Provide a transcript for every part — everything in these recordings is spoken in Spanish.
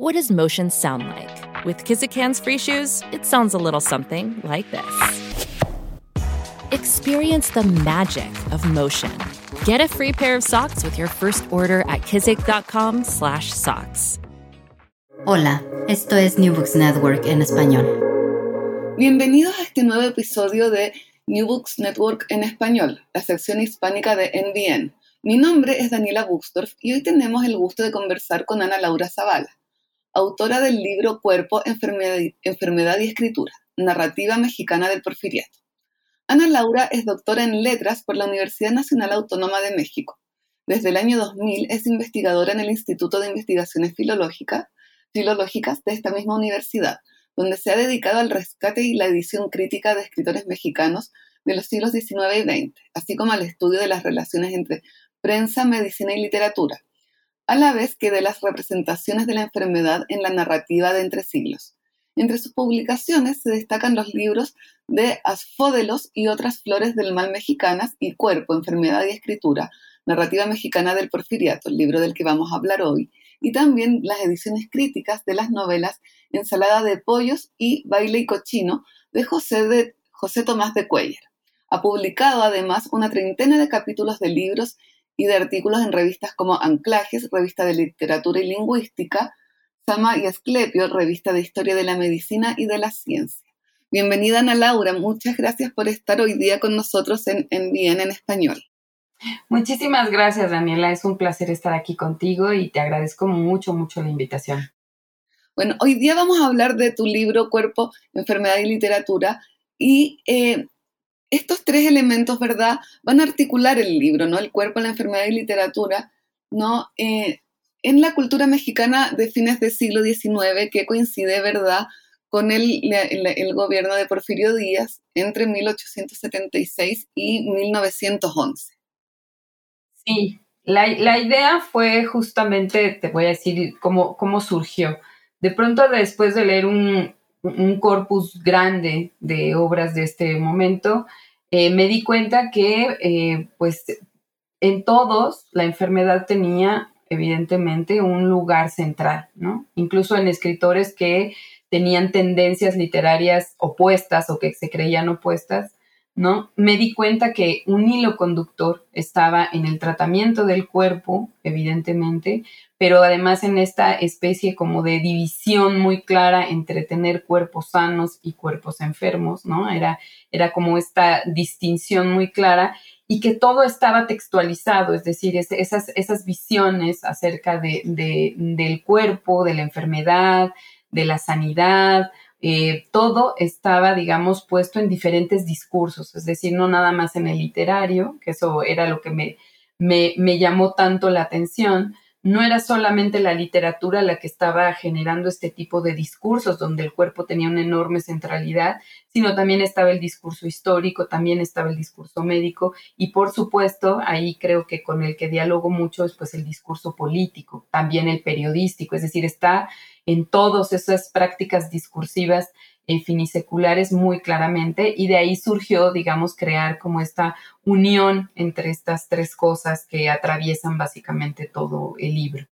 What does motion sound like? With Kizikans free shoes, it sounds a little something like this. Experience the magic of motion. Get a free pair of socks with your first order at kizik.com/socks. Hola, esto es New Books Network en español. Bienvenidos a este nuevo episodio de New Books Network en español, la sección hispánica de NBN. Mi nombre es Daniela Buxdorf y hoy tenemos el gusto de conversar con Ana Laura Zavala, autora del libro Cuerpo, Enfermedad y, Enfermedad y Escritura, Narrativa Mexicana del Porfiriato. Ana Laura es doctora en letras por la Universidad Nacional Autónoma de México. Desde el año 2000 es investigadora en el Instituto de Investigaciones Filológicas, Filológicas de esta misma universidad, donde se ha dedicado al rescate y la edición crítica de escritores mexicanos de los siglos XIX y XX, así como al estudio de las relaciones entre prensa, medicina y literatura, a la vez que de las representaciones de la enfermedad en la narrativa de entre siglos. Entre sus publicaciones se destacan los libros de Asfódelos y otras flores del mal mexicanas y Cuerpo, Enfermedad y Escritura, Narrativa Mexicana del Porfiriato, el libro del que vamos a hablar hoy, y también las ediciones críticas de las novelas Ensalada de Pollos y Baile y Cochino de José, de, José Tomás de Cuellar. Ha publicado además una treintena de capítulos de libros y de artículos en revistas como Anclajes, revista de literatura y lingüística, Sama y Asclepio, revista de historia de la medicina y de la ciencia. Bienvenida Ana Laura, muchas gracias por estar hoy día con nosotros en, en Bien en Español. Muchísimas gracias, Daniela. Es un placer estar aquí contigo y te agradezco mucho, mucho la invitación. Bueno, hoy día vamos a hablar de tu libro Cuerpo, Enfermedad y Literatura y eh, estos tres elementos, ¿verdad? Van a articular el libro, ¿no? El cuerpo, la enfermedad y literatura, ¿no? Eh, en la cultura mexicana de fines del siglo XIX, que coincide, ¿verdad?, con el, el, gobierno de Porfirio Díaz entre 1876 y 1911. Sí, la, la, idea fue justamente, te voy a decir cómo, cómo surgió. De pronto, después de leer un, un corpus grande de obras de este momento, eh, me di cuenta que, eh, pues, en todos la enfermedad tenía evidentemente un lugar central, ¿no? Incluso en escritores que tenían tendencias literarias opuestas o que se creían opuestas, ¿no? Me di cuenta que un hilo conductor estaba en el tratamiento del cuerpo, evidentemente, pero además en esta especie como de división muy clara entre tener cuerpos sanos y cuerpos enfermos, ¿no? Era, era como esta distinción muy clara y que todo estaba textualizado, es decir, esas, esas visiones acerca de, del cuerpo, de la enfermedad, de la sanidad, eh, todo estaba, digamos, puesto en diferentes discursos, es decir, no nada más en el literario, que eso era lo que me, me, me llamó tanto la atención, no era solamente la literatura la que estaba generando este tipo de discursos donde el cuerpo tenía una enorme centralidad, sino también estaba el discurso histórico, también estaba el discurso médico y por supuesto ahí creo que con el que dialogo mucho es pues el discurso político, también el periodístico, es decir, está en todas esas prácticas discursivas eh, finiseculares muy claramente y de ahí surgió, digamos, crear como esta unión entre estas tres cosas que atraviesan básicamente todo el libro.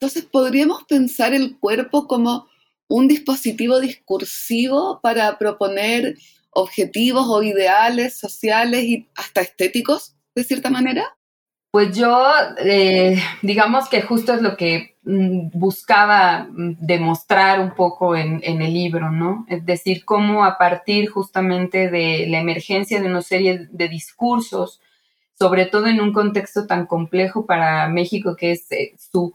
Entonces, ¿podríamos pensar el cuerpo como un dispositivo discursivo para proponer objetivos o ideales sociales y hasta estéticos, de cierta manera? Pues yo, eh, digamos que justo es lo que buscaba mm, demostrar un poco en, el libro, ¿no? Es decir, cómo a partir justamente de la emergencia de una serie de discursos, sobre todo en un contexto tan complejo para México que es eh, su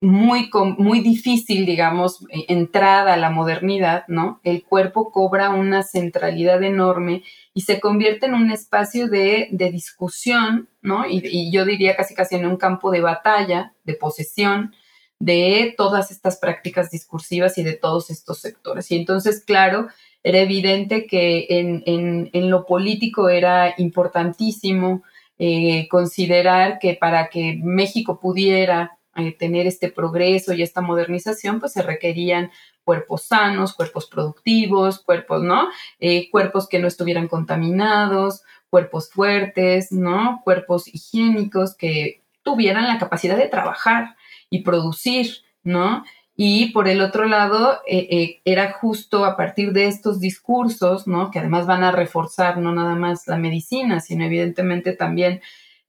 muy, muy difícil, digamos, e, entrada a la modernidad, ¿no? El cuerpo cobra una centralidad enorme y se convierte en un espacio de, discusión, ¿no? Y, yo diría casi casi en un campo de batalla, de posesión, de todas estas prácticas discursivas y de todos estos sectores. Y entonces, claro, era evidente que en, lo político era importantísimo eh, considerar que para que México pudiera eh, tener este progreso y esta modernización, pues se requerían cuerpos sanos, cuerpos productivos, cuerpos, ¿no? Eh, cuerpos que no estuvieran contaminados, cuerpos fuertes, ¿no? Cuerpos higiénicos que tuvieran la capacidad de trabajar y producir, ¿no? Y por el otro lado, eh, era justo a partir de estos discursos, ¿no? Que además van a reforzar no nada más la medicina, sino evidentemente también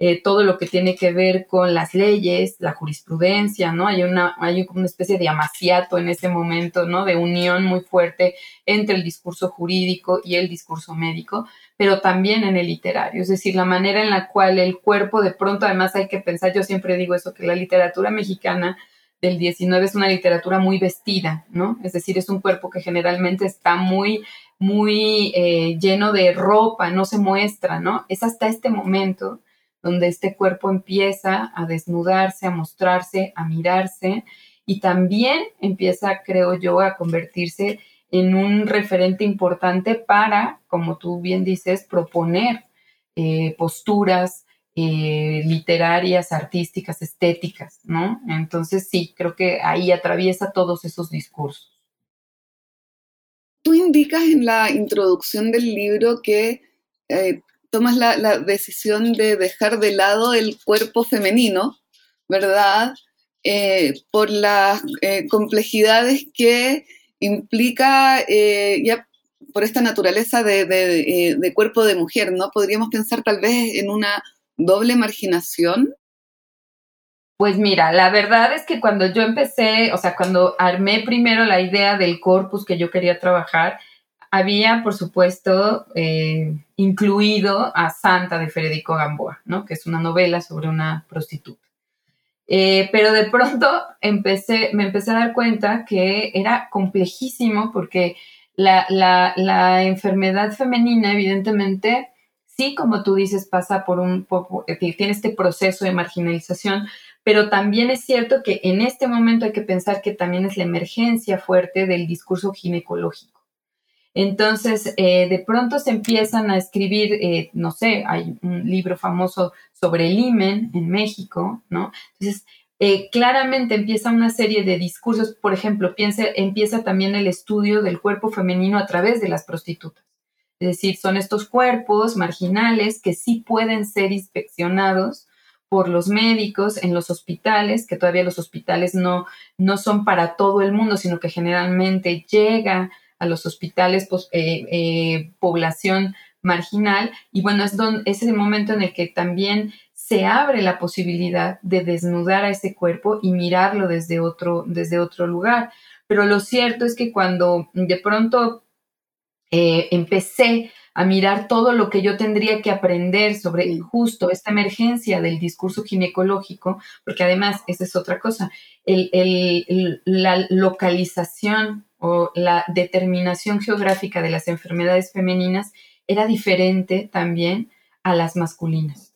eh, todo lo que tiene que ver con las leyes, la jurisprudencia, ¿no? Hay una, hay una especie de amaciato en ese momento, ¿no? De unión muy fuerte entre el discurso jurídico y el discurso médico, pero también en el literario, es decir, la manera en la cual el cuerpo de pronto, además hay que pensar, yo siempre digo eso, que la literatura mexicana del 19 es una literatura muy vestida, ¿no? Es decir, es un cuerpo que generalmente está muy, muy eh, lleno de ropa, no se muestra, ¿no? Es hasta este momento donde este cuerpo empieza a desnudarse, a mostrarse, a mirarse y también empieza, creo yo, a convertirse en un referente importante para, como tú bien dices, proponer eh, posturas eh, literarias, artísticas, estéticas, ¿no? Entonces sí, creo que ahí atraviesa todos esos discursos. Tú indicas en la introducción del libro que eh, tomas la, decisión de dejar de lado el cuerpo femenino, ¿verdad? Eh, por las eh, complejidades que implica eh, ya por esta naturaleza de, de, cuerpo de mujer, ¿no? Podríamos pensar tal vez en una doble marginación. Pues mira, la verdad es que cuando yo empecé, o sea, cuando armé primero la idea del corpus que yo quería trabajar, había, por supuesto, eh, incluido a Santa de Federico Gamboa, ¿no? que es una novela sobre una prostituta. Eh, pero de pronto empecé, me empecé a dar cuenta que era complejísimo porque la, la, enfermedad femenina, evidentemente, sí, como tú dices, pasa por un poco, eh, tiene este proceso de marginalización, pero también es cierto que en este momento hay que pensar que también es la emergencia fuerte del discurso ginecológico. Entonces, eh, de pronto se empiezan a escribir, eh, no sé, hay un libro famoso sobre el imen en México, ¿no? Entonces, eh, claramente empieza una serie de discursos, por ejemplo, piensa, empieza también el estudio del cuerpo femenino a través de las prostitutas. Es decir, son estos cuerpos marginales que sí pueden ser inspeccionados por los médicos en los hospitales, que todavía los hospitales no, no son para todo el mundo, sino que generalmente llega a los hospitales, pues, eh, eh, población marginal. Y bueno, es, es el momento en el que también se abre la posibilidad de desnudar a ese cuerpo y mirarlo desde otro, desde otro lugar. Pero lo cierto es que cuando de pronto eh, empecé a mirar todo lo que yo tendría que aprender sobre justo esta emergencia del discurso ginecológico, porque además, esa es otra cosa, la localización o la determinación geográfica de las enfermedades femeninas era diferente también a las masculinas,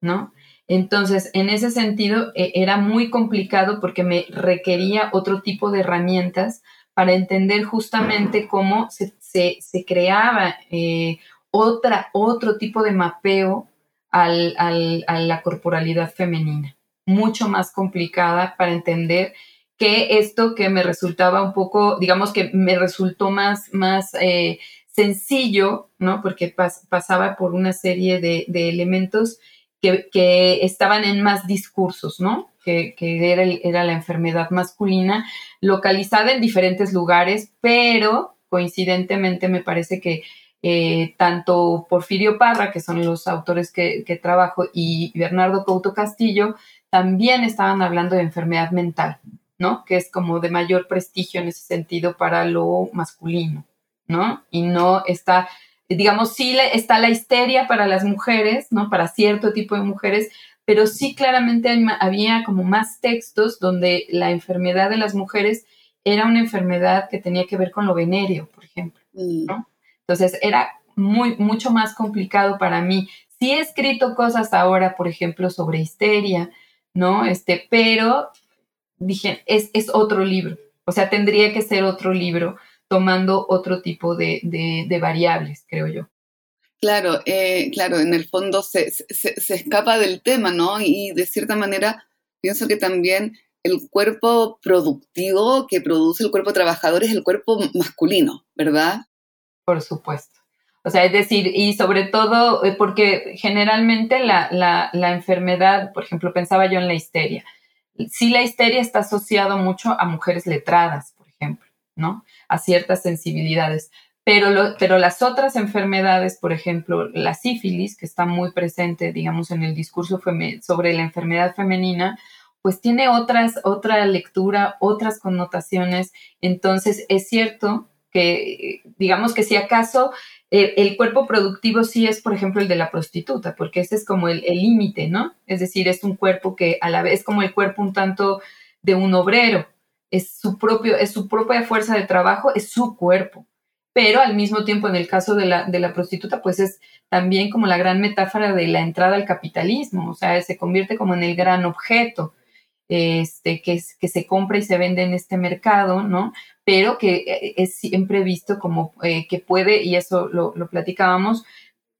¿no? Entonces, en ese sentido, e, era muy complicado porque me requería otro tipo de herramientas para entender justamente cómo se, creaba eh, otra, otro tipo de mapeo a la corporalidad femenina, mucho más complicada para entender que esto que me resultaba un poco, digamos que me resultó más, más eh, sencillo, ¿no? Porque pasaba por una serie de, elementos que, estaban en más discursos, ¿no? Que, era, era, la enfermedad masculina, localizada en diferentes lugares, pero coincidentemente me parece que eh, tanto Porfirio Parra, que son los autores que, que trabajo, y Bernardo Couto Castillo, también estaban hablando de enfermedad mental, ¿no? Que es como de mayor prestigio en ese sentido para lo masculino, ¿no? Y no está, digamos, sí está la histeria para las mujeres, ¿no? Para cierto tipo de mujeres, pero sí claramente había como más textos donde la enfermedad de las mujeres era una enfermedad que tenía que ver con lo venéreo, por ejemplo. ¿no? Entonces era muy, mucho más complicado para mí. Sí he escrito cosas ahora, por ejemplo, sobre histeria, ¿no? Este, pero dije, es, es otro libro. O sea, tendría que ser otro libro tomando otro tipo de, de, variables, creo yo. Claro, eh, claro, en el fondo se, se, escapa del tema, ¿no? Y de cierta manera pienso que también el cuerpo productivo que produce el cuerpo trabajador es el cuerpo masculino, ¿verdad? Por supuesto. O sea, es decir, y sobre todo eh, porque generalmente la, la, la, enfermedad, por ejemplo, pensaba yo en la histeria. Sí, la histeria está asociado mucho a mujeres letradas, por ejemplo, ¿no? A ciertas sensibilidades. Pero, pero las otras enfermedades, por ejemplo, la sífilis, que está muy presente, digamos, en el discurso sobre la enfermedad femenina, pues tiene otras, otra lectura, otras connotaciones. Entonces, es cierto que, digamos que si acaso el, cuerpo productivo sí es, por ejemplo, el de la prostituta, porque ese es como el límite, ¿no? Es decir, es un cuerpo que a la vez como el cuerpo un tanto de un obrero, es su propio, es su propia fuerza de trabajo, es su cuerpo. Pero al mismo tiempo, en el caso de la, de la prostituta, pues es también como la gran metáfora de la entrada al capitalismo, o sea, se convierte como en el gran objeto este, que, se compra y se vende en este mercado, ¿no? Pero que eh, es siempre visto como eh, que puede, y eso lo, platicábamos,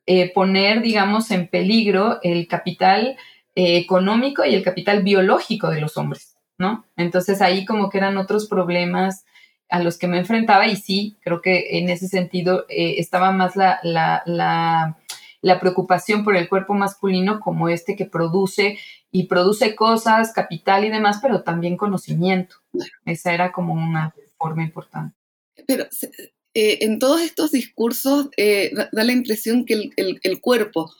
eh, poner, digamos, en peligro el capital económico y el capital biológico de los hombres, ¿no? Entonces ahí como que eran otros problemas a los que me enfrentaba y sí, creo que en ese sentido estaba más la, la, preocupación por el cuerpo masculino como este que produce y produce cosas, capital y demás, pero también conocimiento. Esa era como una forma importante. Pero eh, en todos estos discursos eh, da, la impresión que el, cuerpo,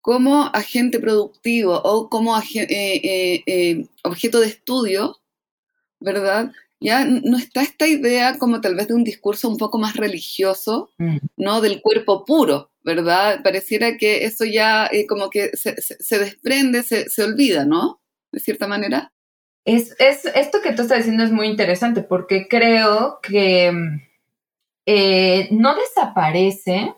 como agente productivo o como eh, objeto de estudio, ¿verdad? Ya no está esta idea como tal vez de un discurso un poco más religioso, mm. ¿no? Del cuerpo puro, ¿verdad? Pareciera que eso ya eh, como que se, desprende, se, olvida, ¿no? De cierta manera. Es, esto que tú estás diciendo es muy interesante porque creo que eh, no desaparece,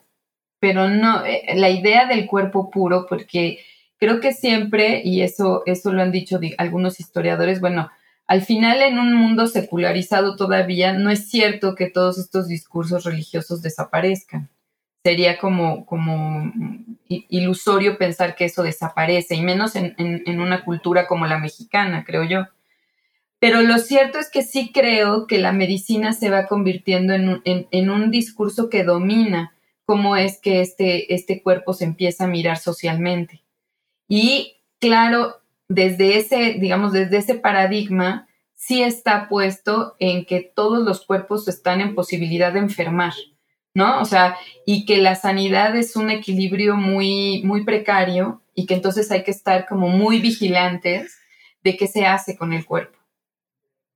pero no, eh, la idea del cuerpo puro, porque creo que siempre, y eso, eso lo han dicho algunos historiadores, bueno, al final en un mundo secularizado todavía no es cierto que todos estos discursos religiosos desaparezcan sería como, como ilusorio pensar que eso desaparece, y menos en, una cultura como la mexicana, creo yo. Pero lo cierto es que sí creo que la medicina se va convirtiendo en, un discurso que domina cómo es que este, este cuerpo se empieza a mirar socialmente. Y claro, desde ese, digamos, desde ese paradigma, sí está puesto en que todos los cuerpos están en posibilidad de enfermar. ¿no? O sea, y que la sanidad es un equilibrio muy, muy precario y que entonces hay que estar como muy vigilantes de qué se hace con el cuerpo.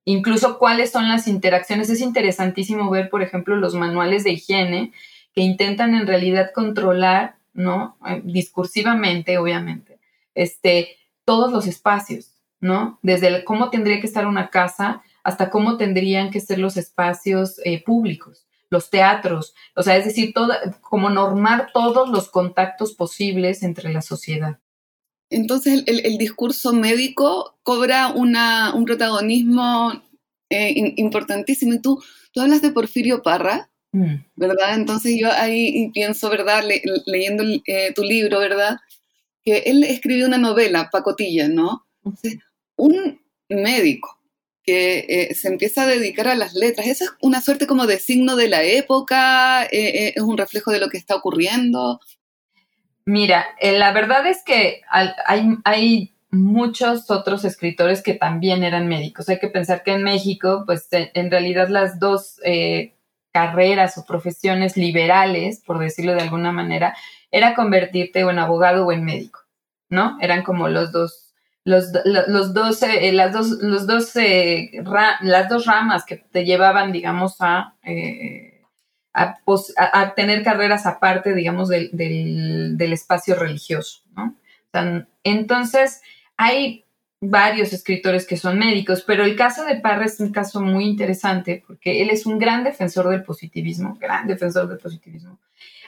Incluso cuáles son las interacciones. Es interesantísimo ver, por ejemplo, los manuales de higiene que intentan en realidad controlar, ¿no? Eh, discursivamente, obviamente, este, todos los espacios, ¿no? Desde cómo tendría que estar una casa hasta cómo tendrían que ser los espacios eh, públicos los teatros, o sea, es decir, todo, como normar todos los contactos posibles entre la sociedad. Entonces el, discurso médico cobra una, un protagonismo eh, importantísimo. Y tú, tú hablas de Porfirio Parra, mm. ¿verdad? Entonces yo ahí pienso, ¿verdad? leyendo eh, tu libro, ¿verdad? Que él escribió una novela, Pacotilla, ¿no? Entonces, un médico que eh, se empieza a dedicar a las letras. ¿Eso es una suerte como de signo de la época? Eh, eh, ¿Es un reflejo de lo que está ocurriendo? Mira, la verdad es que hay, hay, muchos otros escritores que también eran médicos. Hay que pensar que en México, pues en realidad las dos carreras o profesiones liberales, por decirlo de alguna manera, era convertirte en abogado o en médico, ¿no? Eran como los dos los, los eh, las dos, los dos, las dos ramas que te llevaban, digamos, a, a, tener carreras aparte, digamos, del, del, espacio religioso, ¿no? entonces, hay varios escritores que son médicos, pero el caso de Parra es un caso muy interesante porque él es un gran defensor del positivismo, gran defensor del positivismo.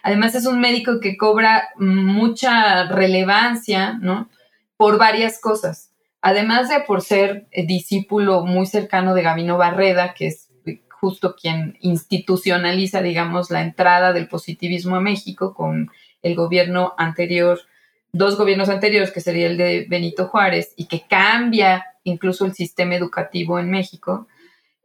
Además es un médico que cobra mucha relevancia, ¿no? Por varias cosas. Además de por ser eh, discípulo muy cercano de Gabino Barreda, que es justo quien institucionaliza, digamos, la entrada del positivismo a México con el gobierno anterior dos gobiernos anteriores, que sería el de Benito Juárez, y que cambia incluso el sistema educativo en México,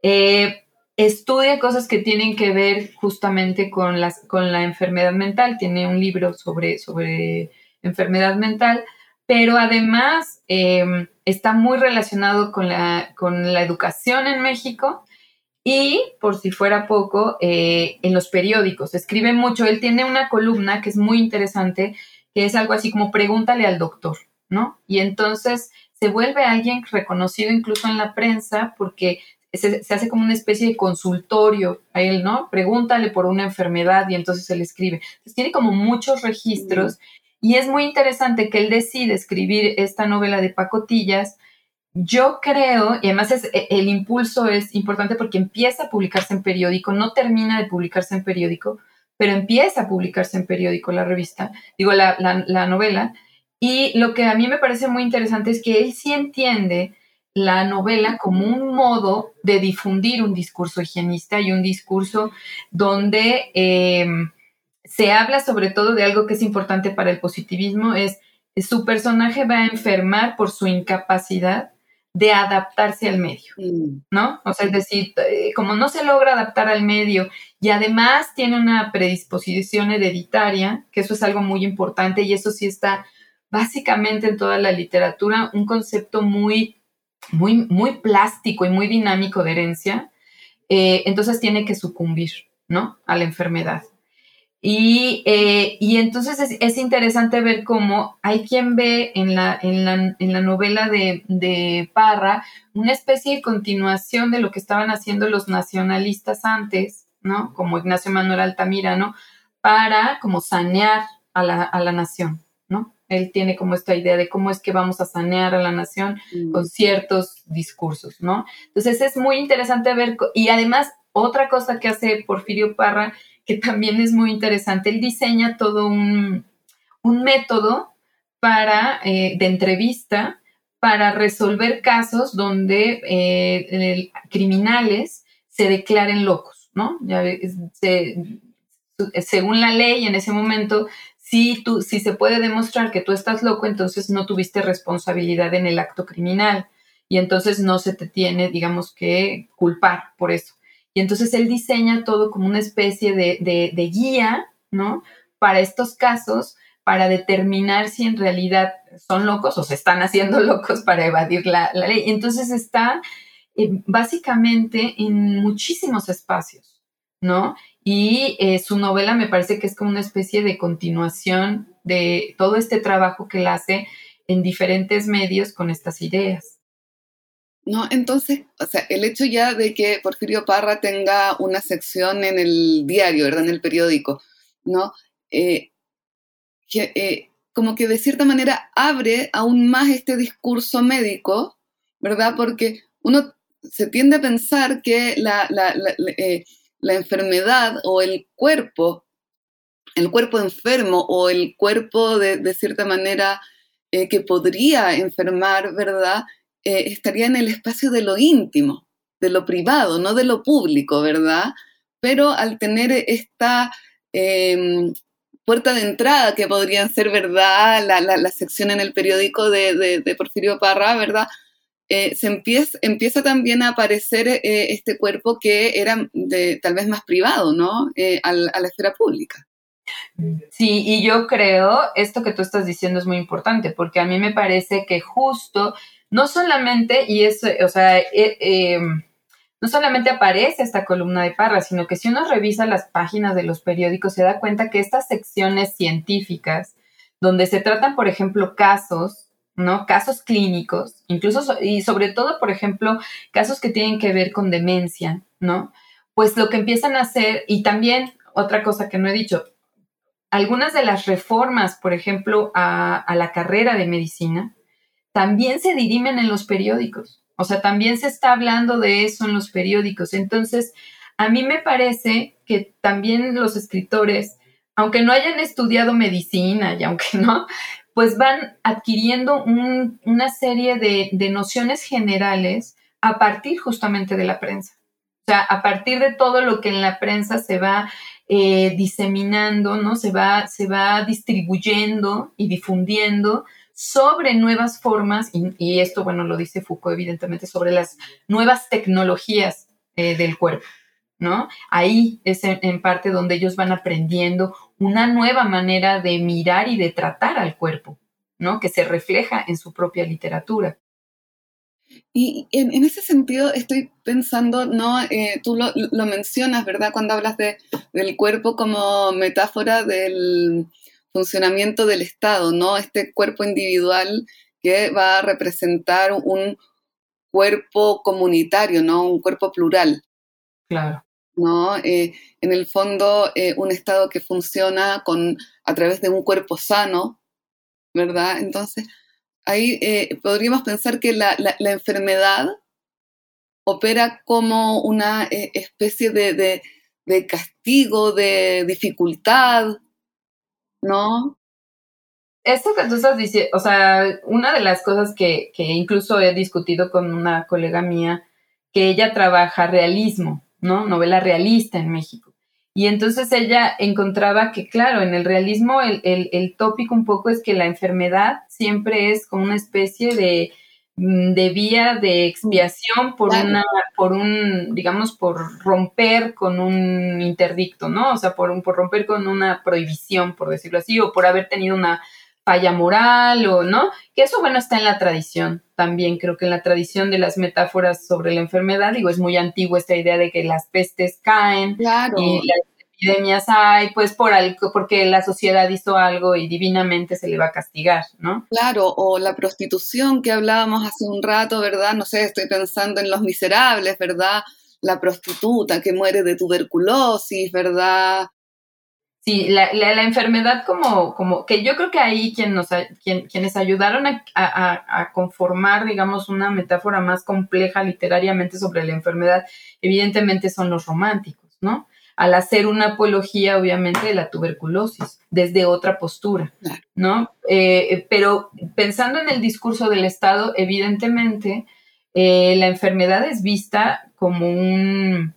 eh, estudia cosas que tienen que ver justamente con, con la enfermedad mental. Tiene un libro sobre, sobre enfermedad mental, pero además eh, está muy relacionado con la, con la educación en México y, por si fuera poco, eh, en los periódicos. Escribe mucho. Él tiene una columna que es muy interesante que es algo así como pregúntale al doctor, ¿no? Y entonces se vuelve alguien reconocido incluso en la prensa porque se, hace como una especie de consultorio a él, ¿no? Pregúntale por una enfermedad y entonces él escribe. Tiene como muchos registros y es muy interesante que él decide escribir esta novela de pacotillas. Yo creo, y además es, e, el impulso es importante porque empieza a publicarse en periódico, no termina de publicarse en periódico, pero empieza a publicarse en periódico la revista, digo, la, novela. Y lo que a mí me parece muy interesante es que él sí entiende la novela como un modo de difundir un discurso higienista y un discurso donde em, se habla sobre todo de algo que es importante para el positivismo, es su personaje va a enfermar por su incapacidad de adaptarse al medio. ¿no? O sea, es decir, eh, como no se logra adaptar al medio y además tiene una predisposición hereditaria, que eso es algo muy importante y eso sí está básicamente en toda la literatura, un concepto muy, muy, muy plástico y muy dinámico de herencia, eh, entonces tiene que sucumbir, ¿no? A la enfermedad. Y, eh, y entonces es, interesante ver cómo hay quien ve en la, en la, en la novela de, de, Parra una especie de continuación de lo que estaban haciendo los nacionalistas antes, ¿no? Como Ignacio Manuel Altamirano, para como sanear a la, a la nación, ¿no? Él tiene como esta idea de cómo es que vamos a sanear a la nación mm. con ciertos discursos, ¿no? Entonces es muy interesante ver, y además otra cosa que hace Porfirio Parra que también es muy interesante. Él diseña todo un, método para, eh, de entrevista para resolver casos donde eh, criminales se declaren locos, ¿no? Ya, según la ley en ese momento, si, tú, si se puede demostrar que tú estás loco, entonces no tuviste responsabilidad en el acto criminal y entonces no se te tiene, digamos, que culpar por eso. Y entonces él diseña todo como una especie de, guía, ¿no? Para estos casos, para determinar si en realidad son locos o se están haciendo locos para evadir la, ley. Entonces está eh, básicamente en muchísimos espacios, ¿no? Y eh, su novela me parece que es como una especie de continuación de todo este trabajo que él hace en diferentes medios con estas ideas. ¿no? Entonces, o sea, el hecho ya de que Porfirio Parra tenga una sección en el diario, ¿verdad? En el periódico, ¿no? Eh, que, eh, como que de cierta manera abre aún más este discurso médico, ¿verdad? Porque uno se tiende a pensar que la, la, la, eh, enfermedad o el cuerpo, el cuerpo enfermo o el cuerpo de, de cierta manera que podría enfermar, ¿verdad? Eh, estaría en el espacio de lo íntimo, de lo privado, no de lo público, ¿verdad? Pero al tener esta em, puerta de entrada, que podrían ser, ¿verdad? La, sección en el periódico de, Porfirio Parra, ¿verdad? Eh, se empieza, empieza, también a aparecer eh, este cuerpo que era de, tal vez más privado, ¿no? a la esfera pública. Sí, y yo creo, esto que tú estás diciendo es muy importante, porque a mí me parece que justo no solamente, y eso, o sea, eh, em, no solamente aparece esta columna de Parra, sino que si uno revisa las páginas de los periódicos se da cuenta que estas secciones científicas, donde se tratan, por ejemplo, casos ¿no? Casos clínicos, incluso y sobre todo, por ejemplo, casos que tienen que ver con demencia, ¿no? Pues lo que empiezan a hacer, y también otra cosa que no he dicho, algunas de las reformas, por ejemplo, a, a la carrera de medicina, también se dirimen en los periódicos. O sea, también se está hablando de eso en los periódicos. Entonces, a mí me parece que también los escritores, aunque no hayan estudiado medicina y aunque no, pues van adquiriendo una serie de, nociones generales a partir justamente de la prensa. O sea, a partir de todo lo que en la prensa se va eh, diseminando, ¿no? Se va, se va distribuyendo y difundiendo sobre nuevas formas, y, esto, bueno, lo dice Foucault, evidentemente, sobre las nuevas tecnologías eh, del cuerpo. ¿No? Ahí es en, parte donde ellos van aprendiendo una nueva manera de mirar y de tratar al cuerpo, ¿no? Que se refleja en su propia literatura. Y en, ese sentido estoy pensando, ¿no? Eh, tú lo, mencionas, ¿verdad? Cuando hablas de, del cuerpo como metáfora del funcionamiento del Estado, ¿no? Este cuerpo individual que va a representar un cuerpo comunitario, ¿no? Un cuerpo plural. Claro. ¿No? Eh, en el fondo, eh, un Estado que funciona con, a través de un cuerpo sano, ¿verdad? Entonces, ahí eh, podríamos pensar que la, enfermedad opera como una especie de, castigo, de dificultad, ¿no? Esto que tú estás diciendo, o sea, una de las cosas que, que incluso he discutido con una colega mía, que ella trabaja realismo, ¿no? Novela realista en México. Y entonces ella encontraba que, claro, en el realismo el, el, tópico un poco es que la enfermedad siempre es como una especie de, mm, de vía de expiación por una, por un, digamos, por romper con un interdicto, ¿no? O sea, por, un, por romper con una prohibición, por decirlo así, o por haber tenido una falla moral o no, que eso bueno está en la tradición también, creo que en la tradición de las metáforas sobre la enfermedad, digo, es muy antigua esta idea de que las pestes caen y las epidemias hay, pues por algo, porque la sociedad hizo algo y divinamente se le va a castigar, ¿no? Claro, o la prostitución que hablábamos hace un rato, ¿verdad? No sé, estoy pensando en los miserables, ¿verdad? La prostituta que muere de tuberculosis, ¿verdad? Sí, la, la, enfermedad como, como, que yo creo que ahí quien nos, quien, quienes ayudaron a, conformar, digamos, una metáfora más compleja literariamente sobre la enfermedad, evidentemente son los románticos, ¿no? Al hacer una apología, obviamente, de la tuberculosis, desde otra postura, ¿no? Eh, pero pensando en el discurso del Estado, evidentemente, eh, la enfermedad es vista como un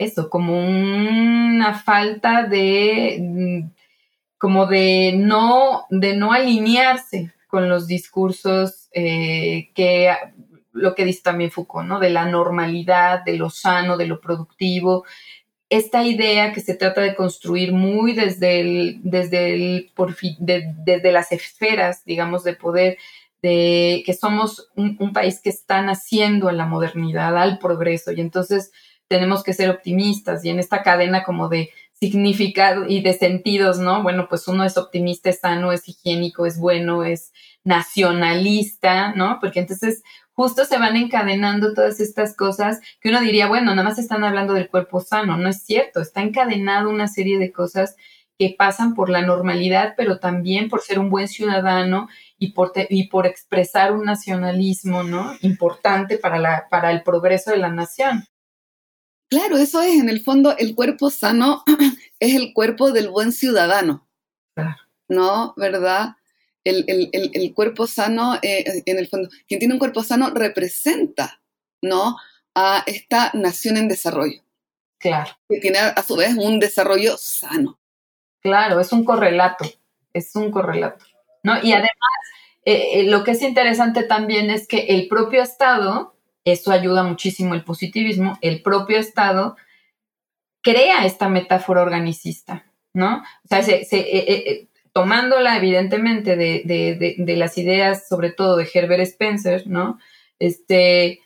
eso, como una falta de, mm, como de no, de no alinearse con los discursos eh, que lo que dice también Foucault, ¿no? De la normalidad, de lo sano, de lo productivo. Esta idea que se trata de construir muy desde el, desde desde las esferas, digamos, de poder, de que somos un, un país que está naciendo a la modernidad, al progreso, y entonces tenemos que ser optimistas y en esta cadena como de significado y de sentidos, ¿no? Bueno, pues uno es optimista, es sano, es higiénico, es bueno, es nacionalista, ¿no? Porque entonces justo se van encadenando todas estas cosas que uno diría, bueno, nada más están hablando del cuerpo sano, no es cierto, está encadenado una serie de cosas que pasan por la normalidad, pero también por ser un buen ciudadano y por, y por expresar un nacionalismo, ¿no? Importante para, la, para el progreso de la nación. Claro, eso es, en el fondo, el cuerpo sano es el cuerpo del buen ciudadano. ¿No? ¿Verdad? El, cuerpo sano, eh, en el fondo, quien tiene un cuerpo sano representa, ¿no? A esta nación en desarrollo. Claro. Que tiene a, su vez un desarrollo sano. Claro, es un correlato, es un correlato. ¿no? Y además, eh, eh, lo que es interesante también es que el propio Estado esto ayuda muchísimo el positivismo, el propio Estado crea esta metáfora organicista, ¿no? O sea, eh, eh, eh, tomándola evidentemente de, las ideas, sobre todo de Herbert Spencer, ¿no? Este,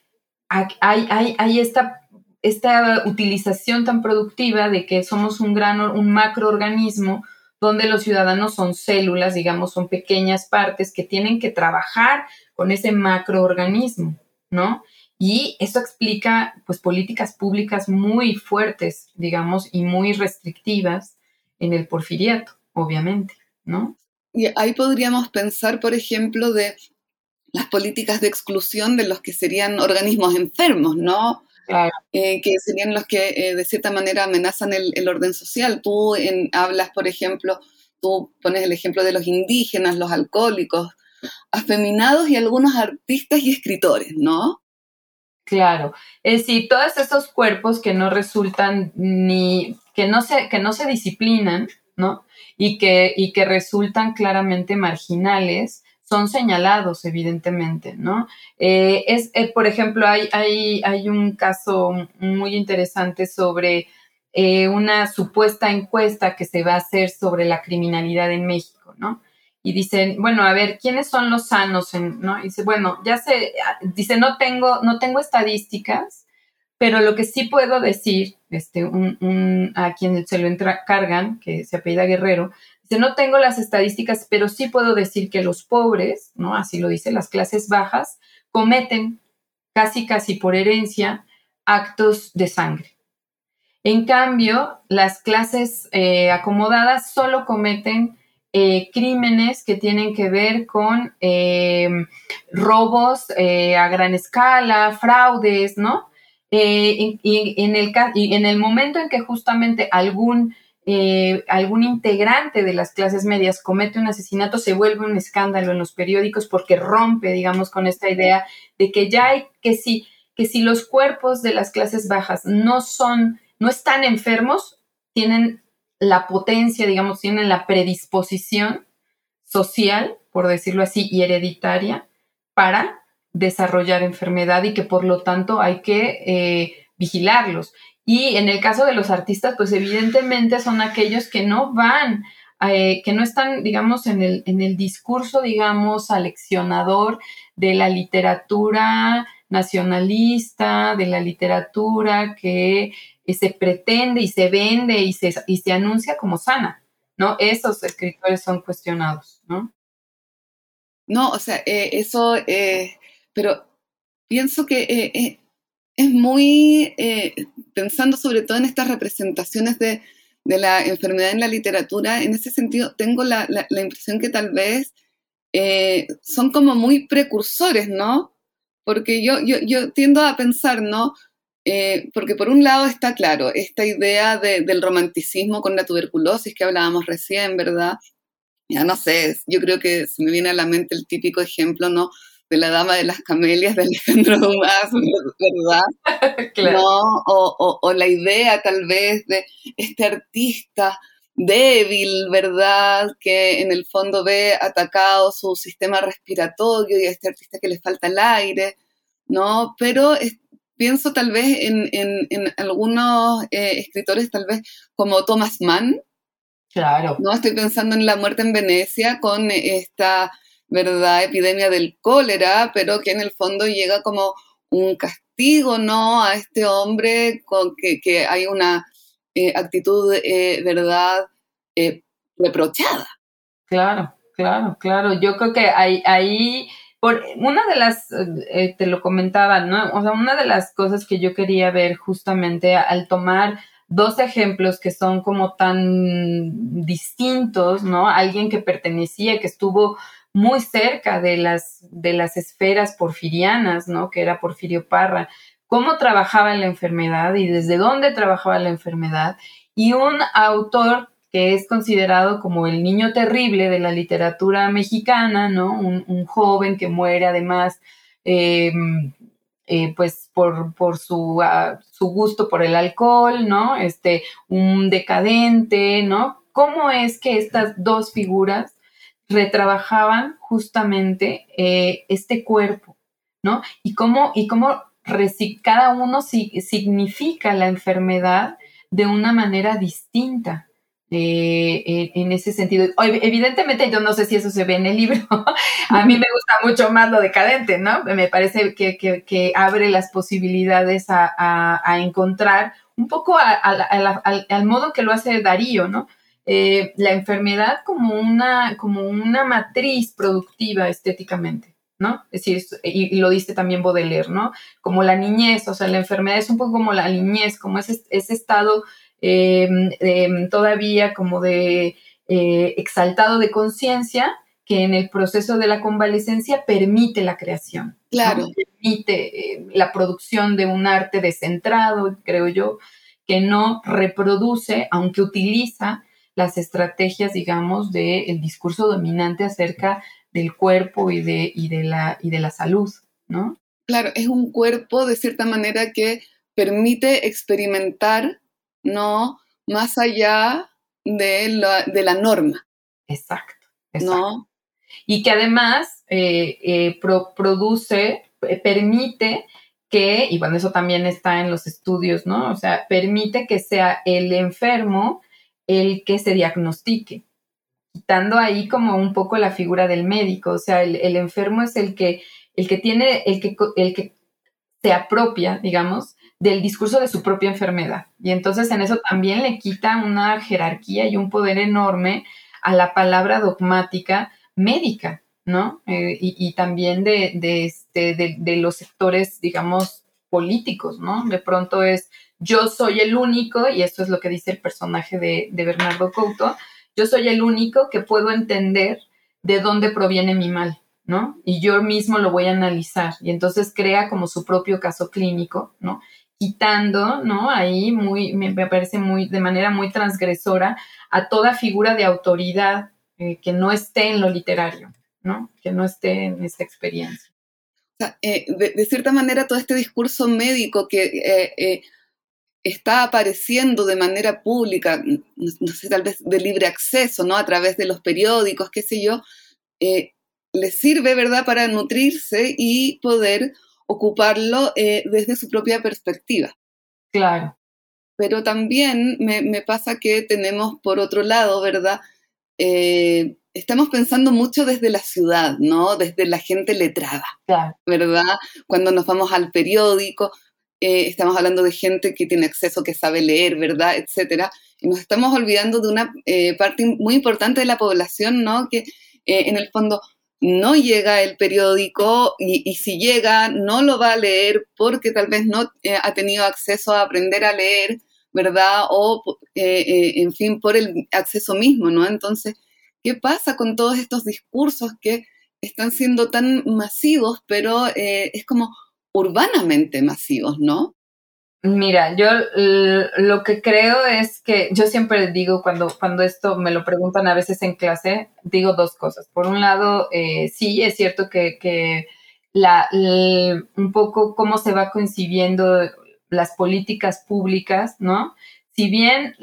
hay, hay, esta, esta utilización tan productiva de que somos un gran, un macroorganismo donde los ciudadanos son células, digamos, son pequeñas partes que tienen que trabajar con ese macroorganismo, ¿no? Y esto explica, pues, políticas públicas muy fuertes, digamos, y muy restrictivas en el porfiriato, obviamente, ¿no? Y ahí podríamos pensar, por ejemplo, de las políticas de exclusión de los que serían organismos enfermos, ¿no? Eh, que serían los que eh, de cierta manera amenazan el, orden social. Tú en, hablas, por ejemplo, tú pones el ejemplo de los indígenas, los alcohólicos, afeminados y algunos artistas y escritores, ¿no? Claro, es decir, todos esos cuerpos que no resultan ni, que no se, que no se disciplinan, ¿no? Y que, y que resultan claramente marginales, son señalados, evidentemente, ¿no? Eh, es, eh, por ejemplo, hay, hay, hay, un caso muy interesante sobre eh, una supuesta encuesta que se va a hacer sobre la criminalidad en México, ¿no? Y dicen, bueno, a ver, ¿quiénes son los sanos? En, ¿no? Y dice, bueno, ya sé, dice, no tengo, no tengo estadísticas, pero lo que sí puedo decir, este, un, a quien se lo encargan, que se apellida Guerrero, Dice, no tengo las estadísticas, pero sí puedo decir que los pobres, ¿no? Así lo dice, las clases bajas, cometen casi, casi por herencia actos de sangre. En cambio, las clases eh, acomodadas solo cometen eh, crímenes que tienen que ver con eh, robos a gran escala, fraudes, ¿no? y, en el, y en el momento en que justamente algún eh, algún integrante de las clases medias comete un asesinato, se vuelve un escándalo en los periódicos porque rompe, digamos, con esta idea de que ya hay que si, que si los cuerpos de las clases bajas no son, no están enfermos, tienen la potencia, digamos, tienen la predisposición social, por decirlo así, y hereditaria para desarrollar enfermedad y que por lo tanto hay que eh, vigilarlos. Y en el caso de los artistas, pues evidentemente son aquellos que no van, eh, que no están, digamos, en el, en el discurso, digamos, aleccionador de la literatura nacionalista, de la literatura que se pretende y se vende y se, y se anuncia como sana, ¿no? Esos escritores son cuestionados, ¿no? No, o sea, eh, eso, pero pienso que es muy, eh, pensando sobre todo en estas representaciones de, la enfermedad en la literatura, en ese sentido tengo la, impresión que tal vez eh, son como muy precursores, ¿no? Porque yo, yo, tiendo a pensar, ¿no? Eh, porque por un lado está claro, esta idea del romanticismo con la tuberculosis que hablábamos recién, ¿verdad? Ya no sé, yo creo que se me viene a la mente el típico ejemplo, ¿no? de la Dama de las Camelias de Alejandro Dumas, ¿verdad? claro. ¿No? O, la idea tal vez de este artista débil, ¿verdad? Que en el fondo ve atacado su sistema respiratorio y a este artista que le falta el aire, ¿no? Pero pienso tal vez en, algunos eh, escritores, tal vez como Thomas Mann. Claro. No estoy pensando en La muerte en Venecia con esta ¿verdad? Epidemia del cólera, pero que en el fondo llega como un castigo, ¿no? A este hombre con que, hay una eh, actitud, eh, ¿verdad? Reprochada. Claro, claro, claro. Yo creo que ahí, ahí por una de las, te lo comentaba, ¿no? O sea, una de las cosas que yo quería ver justamente al tomar dos ejemplos que son como tan distintos, ¿no? Alguien que pertenecía, que estuvo muy cerca de las, de las esferas porfirianas, ¿no? Que era Porfirio Parra, cómo trabajaba en la enfermedad y desde dónde trabajaba la enfermedad, y un autor que es considerado como el niño terrible de la literatura mexicana, ¿no? Un, joven que muere además, em, eh, pues por, su, ah, su, gusto por el alcohol, ¿no? Este, un decadente, ¿no? ¿Cómo es que estas dos figuras retrabajaban justamente eh, este cuerpo, ¿no? Y cómo, y cómo cada uno significa la enfermedad de una manera distinta. Eh, en ese sentido. Evidentemente, yo no sé si eso se ve en el libro. a mí me gusta mucho más lo decadente, ¿no? Me parece que, abre las posibilidades a, encontrar un poco al modo que lo hace Darío, ¿no? eh, la enfermedad como una, como una matriz productiva estéticamente, ¿no? Es decir, y, lo dice también Baudelaire, ¿no? Como la niñez, o sea, la enfermedad es un poco como la niñez, como ese, ese estado todavía como de eh, exaltado de conciencia que en el proceso de la convalecencia permite la creación. Claro. Permite eh, la producción de un arte descentrado, creo yo, que no reproduce, aunque utiliza las estrategias, digamos, del discurso dominante acerca del cuerpo y de, y de, la, y de la salud, ¿no? Claro, es un cuerpo de cierta manera que permite experimentar, ¿no? Más allá de la, de la norma. Exacto, ¿no? Y que además eh, eh, produce, eh, permite que, y bueno, eso también está en los estudios, ¿no? O sea, permite que sea el enfermo el que se diagnostique, quitando ahí como un poco la figura del médico, o sea, el, enfermo es el que, el que tiene, el que, el que se apropia, digamos, del discurso de su propia enfermedad. Y entonces en eso también le quita una jerarquía y un poder enorme a la palabra dogmática médica, ¿no? Eh, y, también de, de, este, de, los sectores, digamos, políticos, ¿no? De pronto es yo soy el único, y esto es lo que dice el personaje de, de Bernardo Couto, yo soy el único que puedo entender de dónde proviene mi mal, ¿no? Y yo mismo lo voy a analizar. Y entonces crea como su propio caso clínico, ¿no? Quitando, ¿no? Ahí muy, me parece muy, de manera muy transgresora a toda figura de autoridad eh, que no esté en lo literario, ¿no? Que no esté en esta experiencia. Eh, de, cierta manera, todo este discurso médico que eh, está apareciendo de manera pública, no, sé, tal vez de libre acceso, ¿no? A través de los periódicos, qué sé yo, le sirve, ¿verdad?, para nutrirse y poder ocuparlo desde su propia perspectiva. Claro. Pero también me, me, pasa que tenemos, por otro lado, ¿verdad?, eh, estamos pensando mucho desde la ciudad, ¿no? Desde la gente letrada, ¿verdad? Cuando nos vamos al periódico, eh, estamos hablando de gente que tiene acceso, que sabe leer, ¿verdad? Etcétera. Y nos estamos olvidando de una eh, parte muy importante de la población, ¿no? Que en el fondo no llega el periódico y, si llega no lo va a leer porque tal vez no ha tenido acceso a aprender a leer ¿verdad? O, eh, eh, en fin, por el acceso mismo, ¿no? Entonces, ¿qué pasa con todos estos discursos que están siendo tan masivos, pero eh, es como urbanamente masivos, ¿no? Mira, yo lo que creo es que yo siempre digo cuando, cuando esto me lo preguntan a veces en clase, digo dos cosas. Por un lado, sí, es cierto que, que la, un poco cómo se va concibiendo las políticas públicas, ¿no? Si bien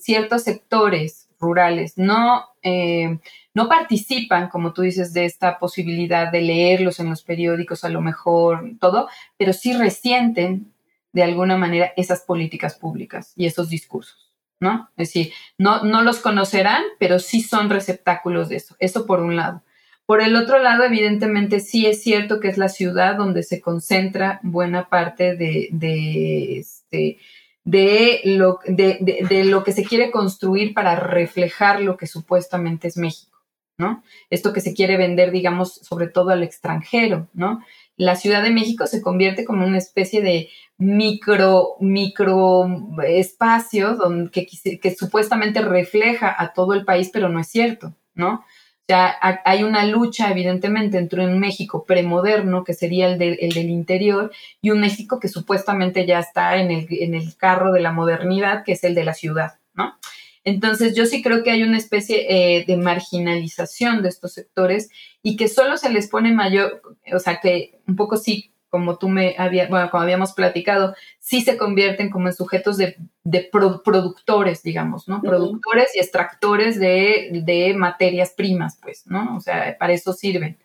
ciertos sectores rurales no, eh, no participan, como tú dices, de esta posibilidad de leerlos en los periódicos, a lo mejor todo, pero sí resienten de alguna manera esas políticas públicas y esos discursos, ¿no? Es decir, no, no los conocerán, pero sí son receptáculos de eso. Eso por un lado. Por el otro lado, evidentemente sí es cierto que es la ciudad donde se concentra buena parte de, de, este, de, lo, de, de, lo que se quiere construir para reflejar lo que supuestamente es México, ¿no? Esto que se quiere vender, digamos, sobre todo al extranjero, ¿no? La Ciudad de México se convierte como una especie de micro, micro espacio donde, que, que supuestamente refleja a todo el país, pero no es cierto, ¿no? O sea, hay una lucha, evidentemente, entre un México premoderno, que sería el, del interior, y un México que supuestamente ya está en el, en el carro de la modernidad, que es el de la ciudad, ¿no? Entonces, yo sí creo que hay una especie eh, de marginalización de estos sectores y que solo se les pone mayor, o sea, que un poco sí como tú me había, bueno, como habíamos platicado, sí se convierten como en sujetos de, productores, digamos, ¿no? Productores y extractores de, materias primas, pues, ¿no? O sea, para eso sirven.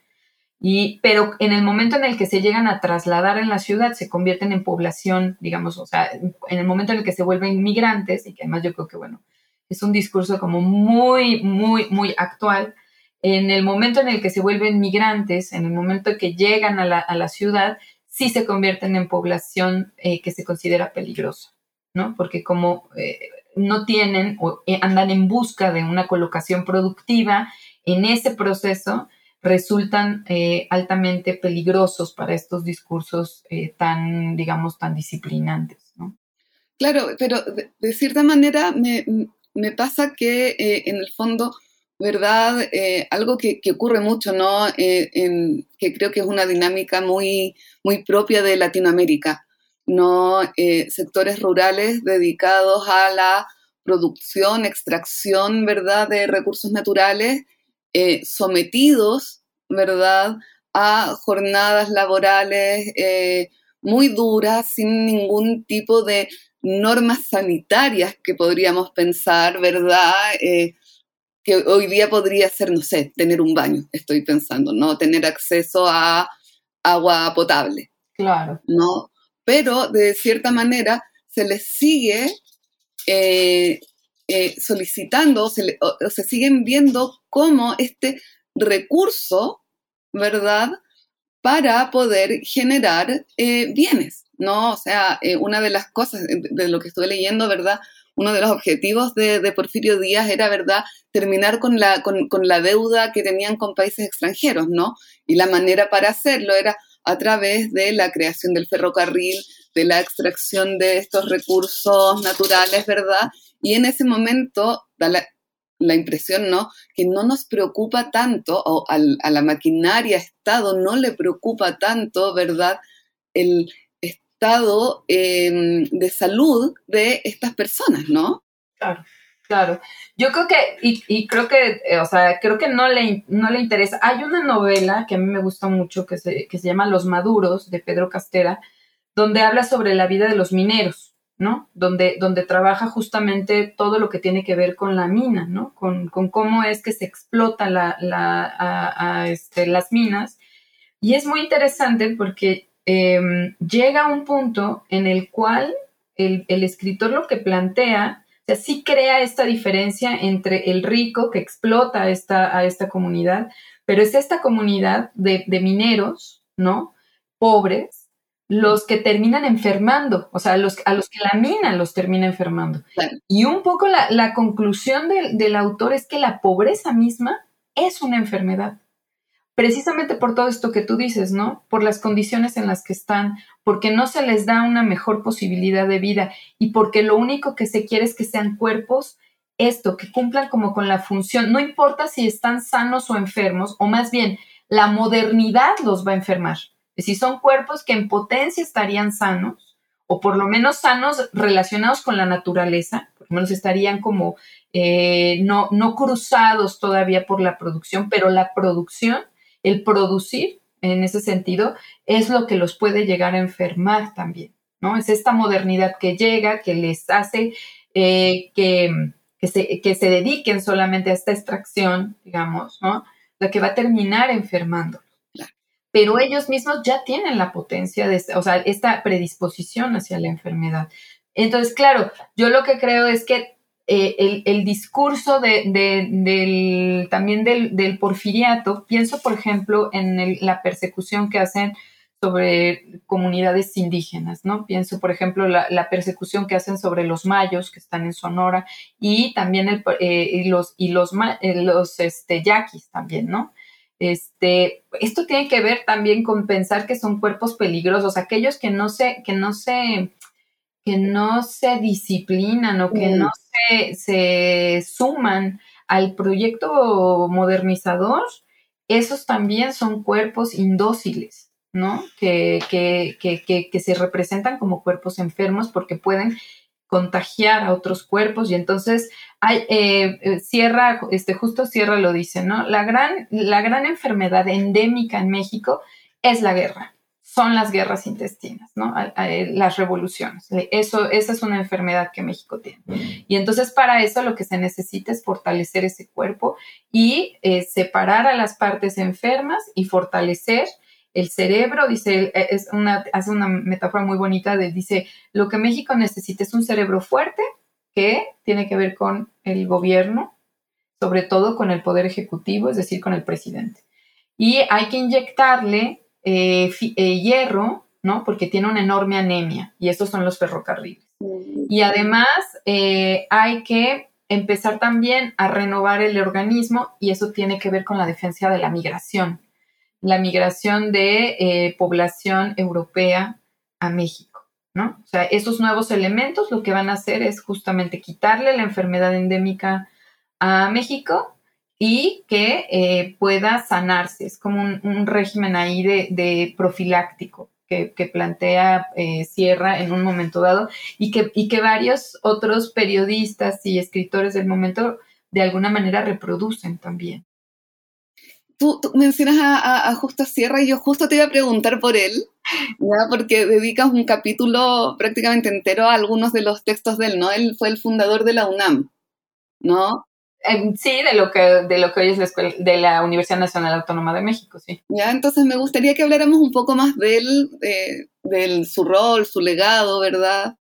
Y, pero en el momento en el que se llegan a trasladar en la ciudad, se convierten en población, digamos, o sea, en el momento en el que se vuelven migrantes, y que además yo creo que, bueno, es un discurso como muy, muy, muy actual, en el momento en el que se vuelven migrantes, en el momento en que llegan a la, a la ciudad, sí se convierten en población eh, que se considera peligrosa, ¿no? Porque como eh, no tienen o eh, andan en busca de una colocación productiva en ese proceso, resultan altamente peligrosos para estos discursos tan, digamos, tan disciplinantes. ¿no? Claro, pero de, cierta manera me, me pasa que en el fondo ¿verdad? Eh, algo que, ocurre mucho, ¿no? Eh, que creo que es una dinámica muy, muy propia de Latinoamérica, ¿no? Eh, sectores rurales dedicados a la producción, extracción, ¿verdad? De recursos naturales, sometidos, ¿verdad? A jornadas laborales muy duras, sin ningún tipo de normas sanitarias que podríamos pensar, ¿verdad? Que hoy día podría ser, no sé, tener un baño, estoy pensando, ¿no? Tener acceso a agua potable. Claro. ¿No? Pero de cierta manera se les sigue eh, eh, solicitando, se o, se siguen viendo como este recurso, ¿verdad? Para poder generar eh, bienes, ¿no? O sea, una de las cosas de lo que estoy leyendo, ¿verdad? Uno de los objetivos de, Porfirio Díaz era, ¿verdad?, terminar con la, con, la deuda que tenían con países extranjeros, ¿no? Y la manera para hacerlo era a través de la creación del ferrocarril, de la extracción de estos recursos naturales, ¿verdad? Y en ese momento da la, impresión, ¿no? Que no nos preocupa tanto, o a la maquinaria Estado no le preocupa tanto, ¿verdad? El, estado em, de salud de estas personas, ¿no? Claro. Claro, yo creo que, y, creo que, eh, o sea, creo que no le, no le interesa. Hay una novela que a mí me gusta mucho que se, que se llama Los Maduros, de Pedro Castera, donde habla sobre la vida de los mineros, ¿no? Donde, donde trabaja justamente todo lo que tiene que ver con la mina, ¿no? Con, cómo es que se explota la, este, las minas. Y es muy interesante porque Em, llega un punto en el cual el, escritor lo que plantea, o sea, sí crea esta diferencia entre el rico que explota a esta, a esta comunidad, pero es esta comunidad de, mineros, ¿no? Pobres, los que terminan enfermando, o sea, los, a los que la mina los termina enfermando. Y un poco la, conclusión del autor es que la pobreza misma es una enfermedad precisamente por todo esto que tú dices, ¿no? Por las condiciones en las que están, porque no se les da una mejor posibilidad de vida y porque lo único que se quiere es que sean cuerpos, esto, que cumplan como con la función, no importa si están sanos o enfermos, o más bien, la modernidad los va a enfermar. Si son cuerpos que en potencia estarían sanos, o por lo menos sanos relacionados con la naturaleza, por lo menos estarían como eh, no, no cruzados todavía por la producción, pero la producción el producir en ese sentido es lo que los puede llegar a enfermar también, ¿no? Es esta modernidad que llega, que les hace eh, que, se, que, se, dediquen solamente a esta extracción, digamos, ¿no? La que va a terminar enfermando. Pero ellos mismos ya tienen la potencia de, o sea, esta predisposición hacia la enfermedad. Entonces, claro, yo lo que creo es que eh, el, discurso de, también del, porfiriato, pienso por ejemplo en la persecución que hacen sobre comunidades indígenas, ¿no? Pienso, por ejemplo, la, la, persecución que hacen sobre los mayos que están en Sonora y también el, eh, los, y los, eh, los este, yaquis también, ¿no? Este, esto tiene que ver también con pensar que son cuerpos peligrosos, aquellos que no se, que no se, que no se disciplinan o que no se, suman al proyecto modernizador, esos también son cuerpos indóciles, ¿no? Que, que, se representan como cuerpos enfermos porque pueden contagiar a otros cuerpos y entonces hay, eh, eh, Sierra, este, justo Sierra lo dice, ¿no? La gran, la gran enfermedad endémica en México es la guerra son las guerras intestinas, ¿no? las revoluciones. Eso, esa es una enfermedad que México tiene. Y entonces para eso lo que se necesita es fortalecer ese cuerpo y eh, separar a las partes enfermas y fortalecer el cerebro, dice, es una, hace una metáfora muy bonita de, dice, lo que México necesita es un cerebro fuerte que tiene que ver con el gobierno, sobre todo con el poder ejecutivo, es decir, con el presidente. Y hay que inyectarle eh, eh, hierro, ¿no? Porque tiene una enorme anemia y estos son los ferrocarriles. Y además eh, hay que empezar también a renovar el organismo y eso tiene que ver con la defensa de la migración, la migración de población europea a México, ¿no? O sea, esos nuevos elementos lo que van a hacer es justamente quitarle la enfermedad endémica a México y que eh, pueda sanarse. Es como un, régimen ahí de, profiláctico que, plantea eh, Sierra en un momento dado y que, y que varios otros periodistas y escritores del momento de alguna manera reproducen también. Tú, mencionas a, Justo Sierra y yo justo te iba a preguntar por él, porque dedicas un capítulo prácticamente entero a algunos de los textos de él, ¿no? Él fue el fundador de la UNAM, ¿no? Em, sí, de lo que de lo que hoy es la escuela de la Universidad Nacional Autónoma de México, sí. Ya, entonces me gustaría que habláramos un poco más de él, de, su rol, su legado, ¿verdad?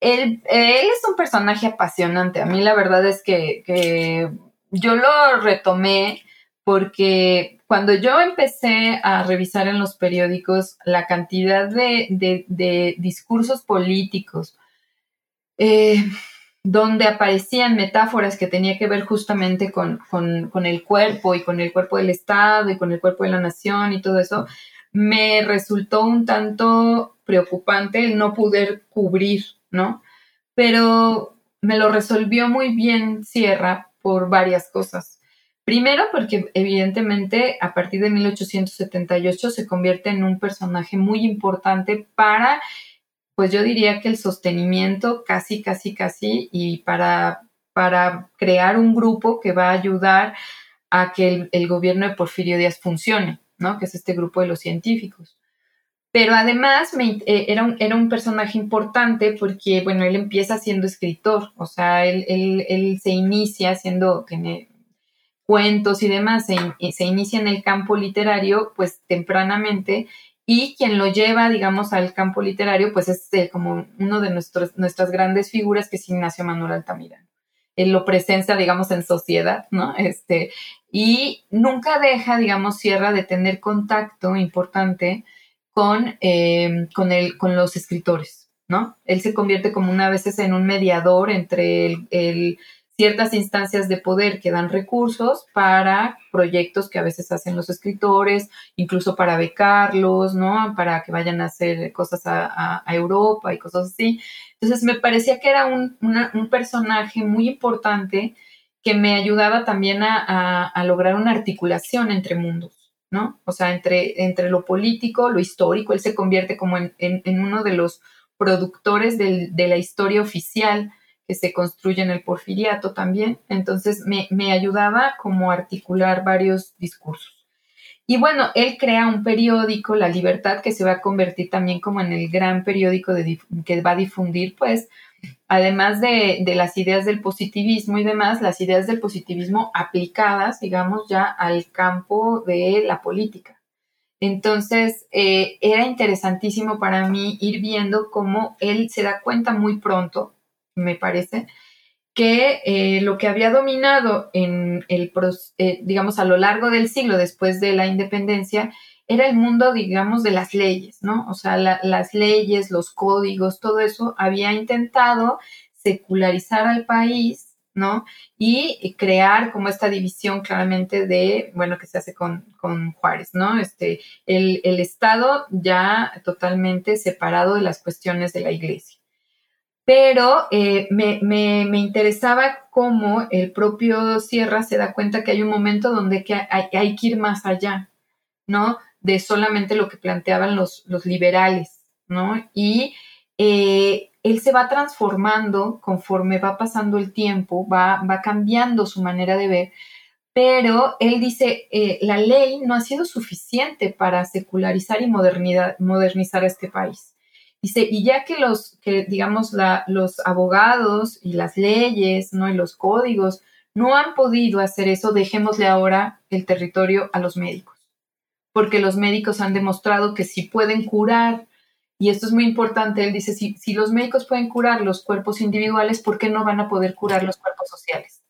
Él, es un personaje apasionante. A mí la verdad es que, yo lo retomé porque cuando yo empecé a revisar en los periódicos la cantidad de, discursos políticos, eh, donde aparecían metáforas que tenía que ver justamente con, el cuerpo y con el cuerpo del Estado y con el cuerpo de la nación y todo eso, me resultó un tanto preocupante el no poder cubrir, ¿no? Pero me lo resolvió muy bien Sierra por varias cosas. Primero, porque evidentemente a partir de 1878 se convierte en un personaje muy importante para pues yo diría que el sostenimiento casi, casi, casi, y para, para crear un grupo que va a ayudar a que el, gobierno de Porfirio Díaz funcione, ¿no? Que es este grupo de los científicos. Pero además eh, era, un, era, un, personaje importante porque, bueno, él empieza siendo escritor, o sea, él, él, se inicia haciendo cuentos y demás, se, se, inicia en el campo literario, pues tempranamente, y quien lo lleva, digamos, al campo literario, pues es eh, como uno de nuestros, nuestras grandes figuras, que es Ignacio Manuel Altamirano. Él lo presencia, digamos, en sociedad, ¿no? Este, y nunca deja, digamos, Sierra de tener contacto importante con, eh, con, el, con los escritores, ¿no? Él se convierte como una vez en un mediador entre el ciertas instancias de poder que dan recursos para proyectos que a veces hacen los escritores, incluso para becarlos, ¿no? Para que vayan a hacer cosas a, Europa y cosas así. Entonces me parecía que era un, personaje muy importante que me ayudaba también a, lograr una articulación entre mundos, ¿no? O sea, entre, entre lo político, lo histórico, él se convierte como en, uno de los productores de la historia oficial que se construye en el porfiriato también. Entonces me, ayudaba como a articular varios discursos. Y bueno, él crea un periódico, La Libertad, que se va a convertir también como en el gran periódico que va a difundir, pues, además de, las ideas del positivismo y demás, las ideas del positivismo aplicadas, digamos, ya al campo de la política. Entonces, eh, era interesantísimo para mí ir viendo cómo él se da cuenta muy pronto me parece, que eh, lo que había dominado en el, eh, digamos, a lo largo del siglo después de la independencia era el mundo, digamos, de las leyes, ¿no? O sea, las leyes, los códigos, todo eso había intentado secularizar al país, ¿no? Y crear como esta división claramente de, bueno, que se hace con, Juárez, ¿no? Este, el, el Estado ya totalmente separado de las cuestiones de la iglesia pero eh, me, interesaba cómo el propio Sierra se da cuenta que hay un momento donde que hay, que ir más allá, ¿no? De solamente lo que planteaban los, los liberales, ¿no? Y eh, él se va transformando conforme va pasando el tiempo, va, va cambiando su manera de ver, pero él dice, eh, la ley no ha sido suficiente para secularizar y modernizar este país. Dice, y ya que los, que digamos, los abogados y las leyes, ¿no? Y los códigos no han podido hacer eso, dejémosle ahora el territorio a los médicos. Porque los médicos han demostrado que si pueden curar, y esto es muy importante, él dice, si, si los médicos pueden curar los cuerpos individuales, ¿por qué no van a poder curar los cuerpos sociales?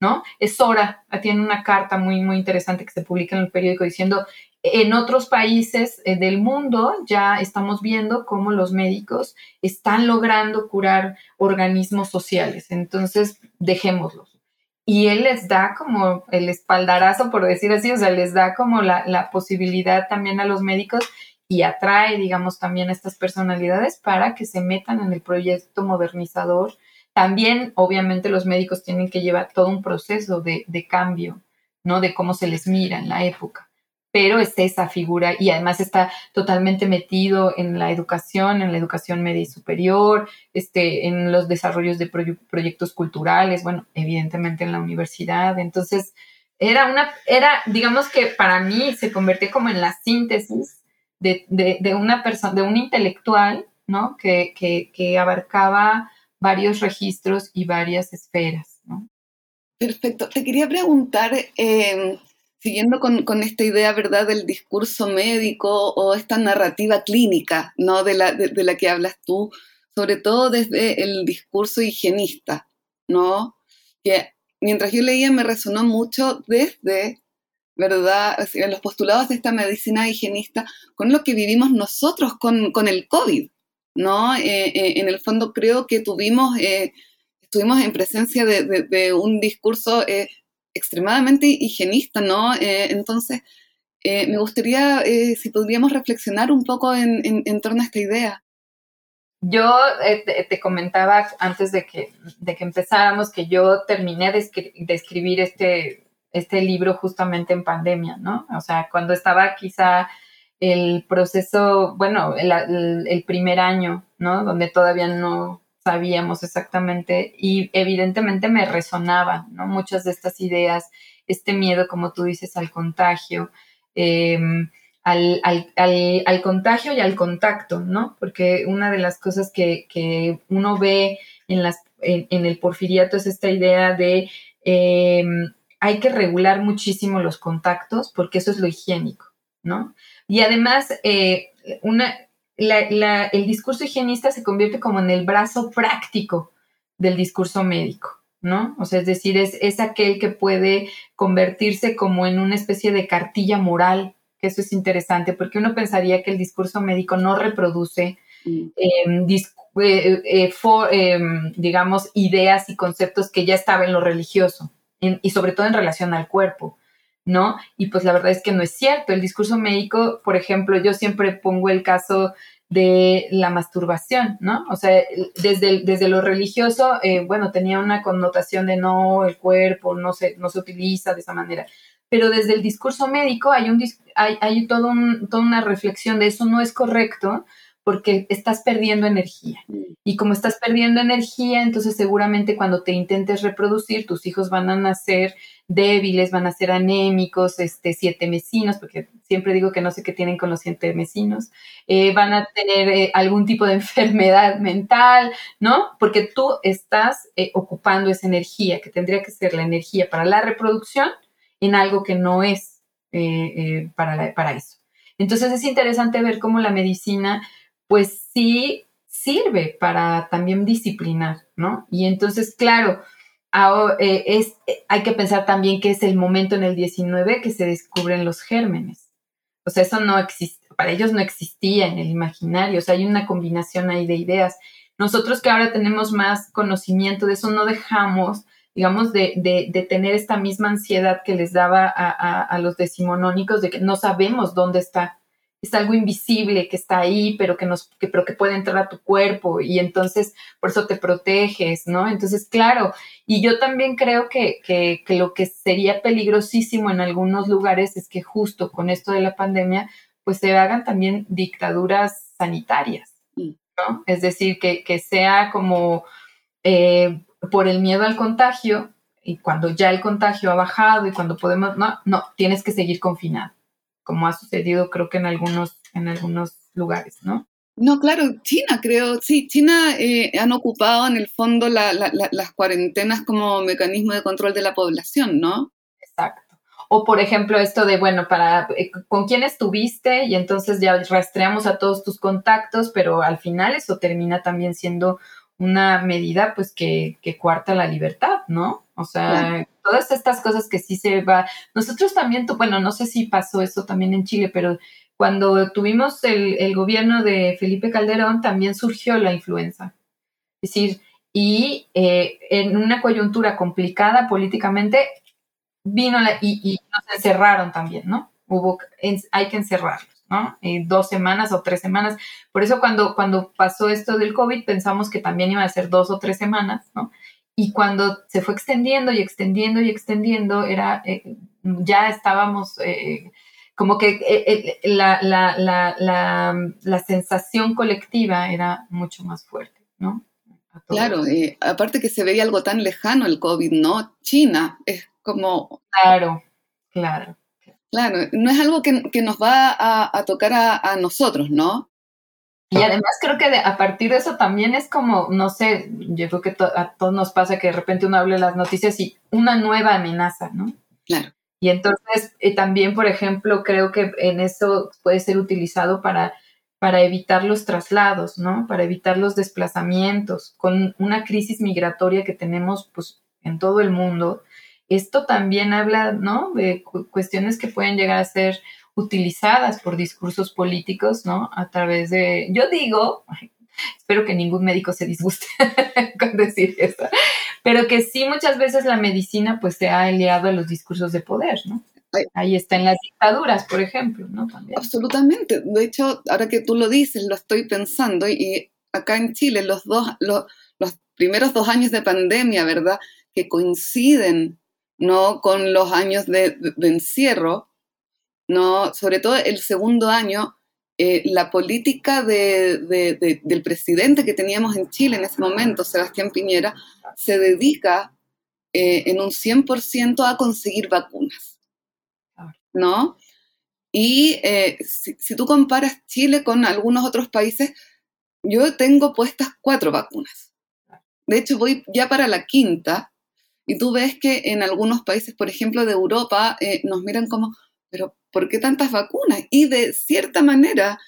¿No? Es hora, tiene una carta muy, muy interesante que se publica en el periódico diciendo, en otros países eh, del mundo ya estamos viendo cómo los médicos están logrando curar organismos sociales. Entonces, dejémoslos. Y él les da como el espaldarazo, por decir así, o sea, les da como la, posibilidad también a los médicos y atrae, digamos, también a estas personalidades para que se metan en el proyecto modernizador. También, obviamente, los médicos tienen que llevar todo un proceso de cambio, ¿no? De cómo se les mira en la época pero es esa figura y además está totalmente metido en la educación, en la educación media y superior, este, en los desarrollos de proyectos culturales, bueno, evidentemente en la universidad. Entonces, era una, era, digamos que para mí se convirtió como en la síntesis de, una persona, de un intelectual, ¿no? Que, que, abarcaba varios registros y varias esferas. Perfecto. Te quería preguntar, eh, siguiendo con, esta idea, ¿verdad?, del discurso médico o esta narrativa clínica, ¿no?, de la, de, la que hablas tú, sobre todo desde el discurso higienista, ¿no? Que mientras yo leía me resonó mucho desde, ¿verdad?, los postulados de esta medicina higienista con lo que vivimos nosotros con, el COVID, ¿no? Eh, eh, en el fondo creo que tuvimos, eh, estuvimos en presencia de, de un discurso extremadamente higienista, ¿no? Eh, entonces, eh, me gustaría eh, si podríamos reflexionar un poco en, torno a esta idea. Yo te, comentaba antes de que, de que empezáramos que yo terminé de, escribir este, este libro justamente en pandemia, ¿no? O sea, cuando estaba quizá el proceso, bueno, el primer año, ¿no? Donde todavía no, sabíamos exactamente y evidentemente me resonaban, ¿no? Muchas de estas ideas, este miedo, como tú dices, al contagio, em, al, contagio y al contacto, ¿no? Porque una de las cosas que, uno ve en, las, en, el porfiriato es esta idea de em, hay que regular muchísimo los contactos porque eso es lo higiénico, ¿no? Y además, eh, una, el discurso higienista se convierte como en el brazo práctico del discurso médico, ¿no? O sea, es decir, es, es aquel que puede convertirse como en una especie de cartilla moral, que eso es interesante, porque uno pensaría que el discurso médico no reproduce, mm. em, eh, eh, em, digamos, ideas y conceptos que ya estaban en lo religioso, y sobre todo en relación al cuerpo. ¿No? Y pues la verdad es que no es cierto. El discurso médico, por ejemplo, yo siempre pongo el caso de la masturbación, ¿no? O sea, desde, desde lo religioso, eh, bueno, tenía una connotación de no, el cuerpo no se, no se utiliza de esa manera. Pero desde el discurso médico hay, un, hay, hay todo un, toda una reflexión de eso no es correcto porque estás perdiendo energía. Mm. Y como estás perdiendo energía, entonces seguramente cuando te intentes reproducir, tus hijos van a nacer débiles, van a ser anémicos, este, siete mesinos, porque siempre digo que no sé qué tienen con los siete mesinos, eh, van a tener eh, algún tipo de enfermedad mental, ¿no? Porque tú estás eh, ocupando esa energía, que tendría que ser la energía para la reproducción, en algo que no es para, para eso. Entonces es interesante ver cómo la medicina, pues sí sirve para también disciplinar, ¿no? Y entonces, claro, eh, es, eh, hay que pensar también que es el momento en el 19 que se descubren los gérmenes. O sea, eso no existe, para ellos no existía en el imaginario, o sea, hay una combinación ahí de ideas. Nosotros que ahora tenemos más conocimiento de eso, no dejamos, digamos, de, de, tener esta misma ansiedad que les daba a, a los decimonónicos de que no sabemos dónde está es algo invisible que está ahí, pero que nos, que, pero que puede entrar a tu cuerpo y entonces por eso te proteges, ¿no? Entonces, claro, y yo también creo que, que, que lo que sería peligrosísimo en algunos lugares es que justo con esto de la pandemia, pues se hagan también dictaduras sanitarias. ¿no? Es decir, que, que sea como eh, por el miedo al contagio y cuando ya el contagio ha bajado y cuando podemos, no, no, tienes que seguir confinado como ha sucedido creo que en algunos, en algunos lugares, ¿no? No, claro, China creo, sí, China eh, han ocupado en el fondo las cuarentenas como mecanismo de control de la población, ¿no? Exacto. O por ejemplo esto de, bueno, para eh, con quién estuviste y entonces ya rastreamos a todos tus contactos, pero al final eso termina también siendo una medida pues que, que cuarta la libertad, ¿no? O sea, todas estas cosas que sí se va. Nosotros también, bueno, no sé si pasó eso también en Chile, pero cuando tuvimos el, el gobierno de Felipe Calderón, también surgió la influenza. Es decir, y eh, en una coyuntura complicada políticamente, vino la, y, y, nos encerraron también, ¿no? Hubo, hay que encerrarlos, ¿no? Eh, dos semanas o tres semanas. Por eso cuando, cuando pasó esto del COVID pensamos que también iba a ser dos o tres semanas, ¿no? Y cuando se fue extendiendo y extendiendo y extendiendo, era, eh, ya estábamos, como que la, la, la, la sensación colectiva era mucho más fuerte, ¿no? Claro, eh, aparte que se veía algo tan lejano el COVID, ¿no? China es como... Claro, claro. Claro, no es algo que, nos va a, tocar a, nosotros, ¿no? Y además creo que a partir de eso también es como, no sé, yo creo que a todos nos pasa que de repente uno habla las noticias y una nueva amenaza, ¿no? Claro. Y entonces eh, también, por ejemplo, creo que en eso puede ser utilizado para para evitar los traslados, ¿no? Para evitar los desplazamientos, con una crisis migratoria que tenemos pues en todo el mundo. Esto también habla, ¿no? De cuestiones que pueden llegar a ser utilizadas por discursos políticos, ¿no? A través de, yo digo, espero que ningún médico se disguste con decir esto, pero que sí muchas veces la medicina pues se ha aliado a los discursos de poder, ¿no? Ahí está en las dictaduras, por ejemplo, ¿no? Absolutamente. De hecho, ahora que tú lo dices, lo estoy pensando y acá en Chile los dos, los, primeros dos años de pandemia, ¿verdad? Que coinciden, ¿no? Con los años de, encierro, ¿no? Sobre todo el segundo año, eh, la política del presidente que teníamos en Chile en ese momento, Sebastián Piñera, se dedica eh, en un 100% a conseguir vacunas. ¿no? Y eh, si, tú comparas Chile con algunos otros países, yo tengo puestas cuatro vacunas. De hecho, voy ya para la quinta y tú ves que en algunos países, por ejemplo, de Europa, nos miran como, pero ¿por qué tantas vacunas? Y de cierta manera,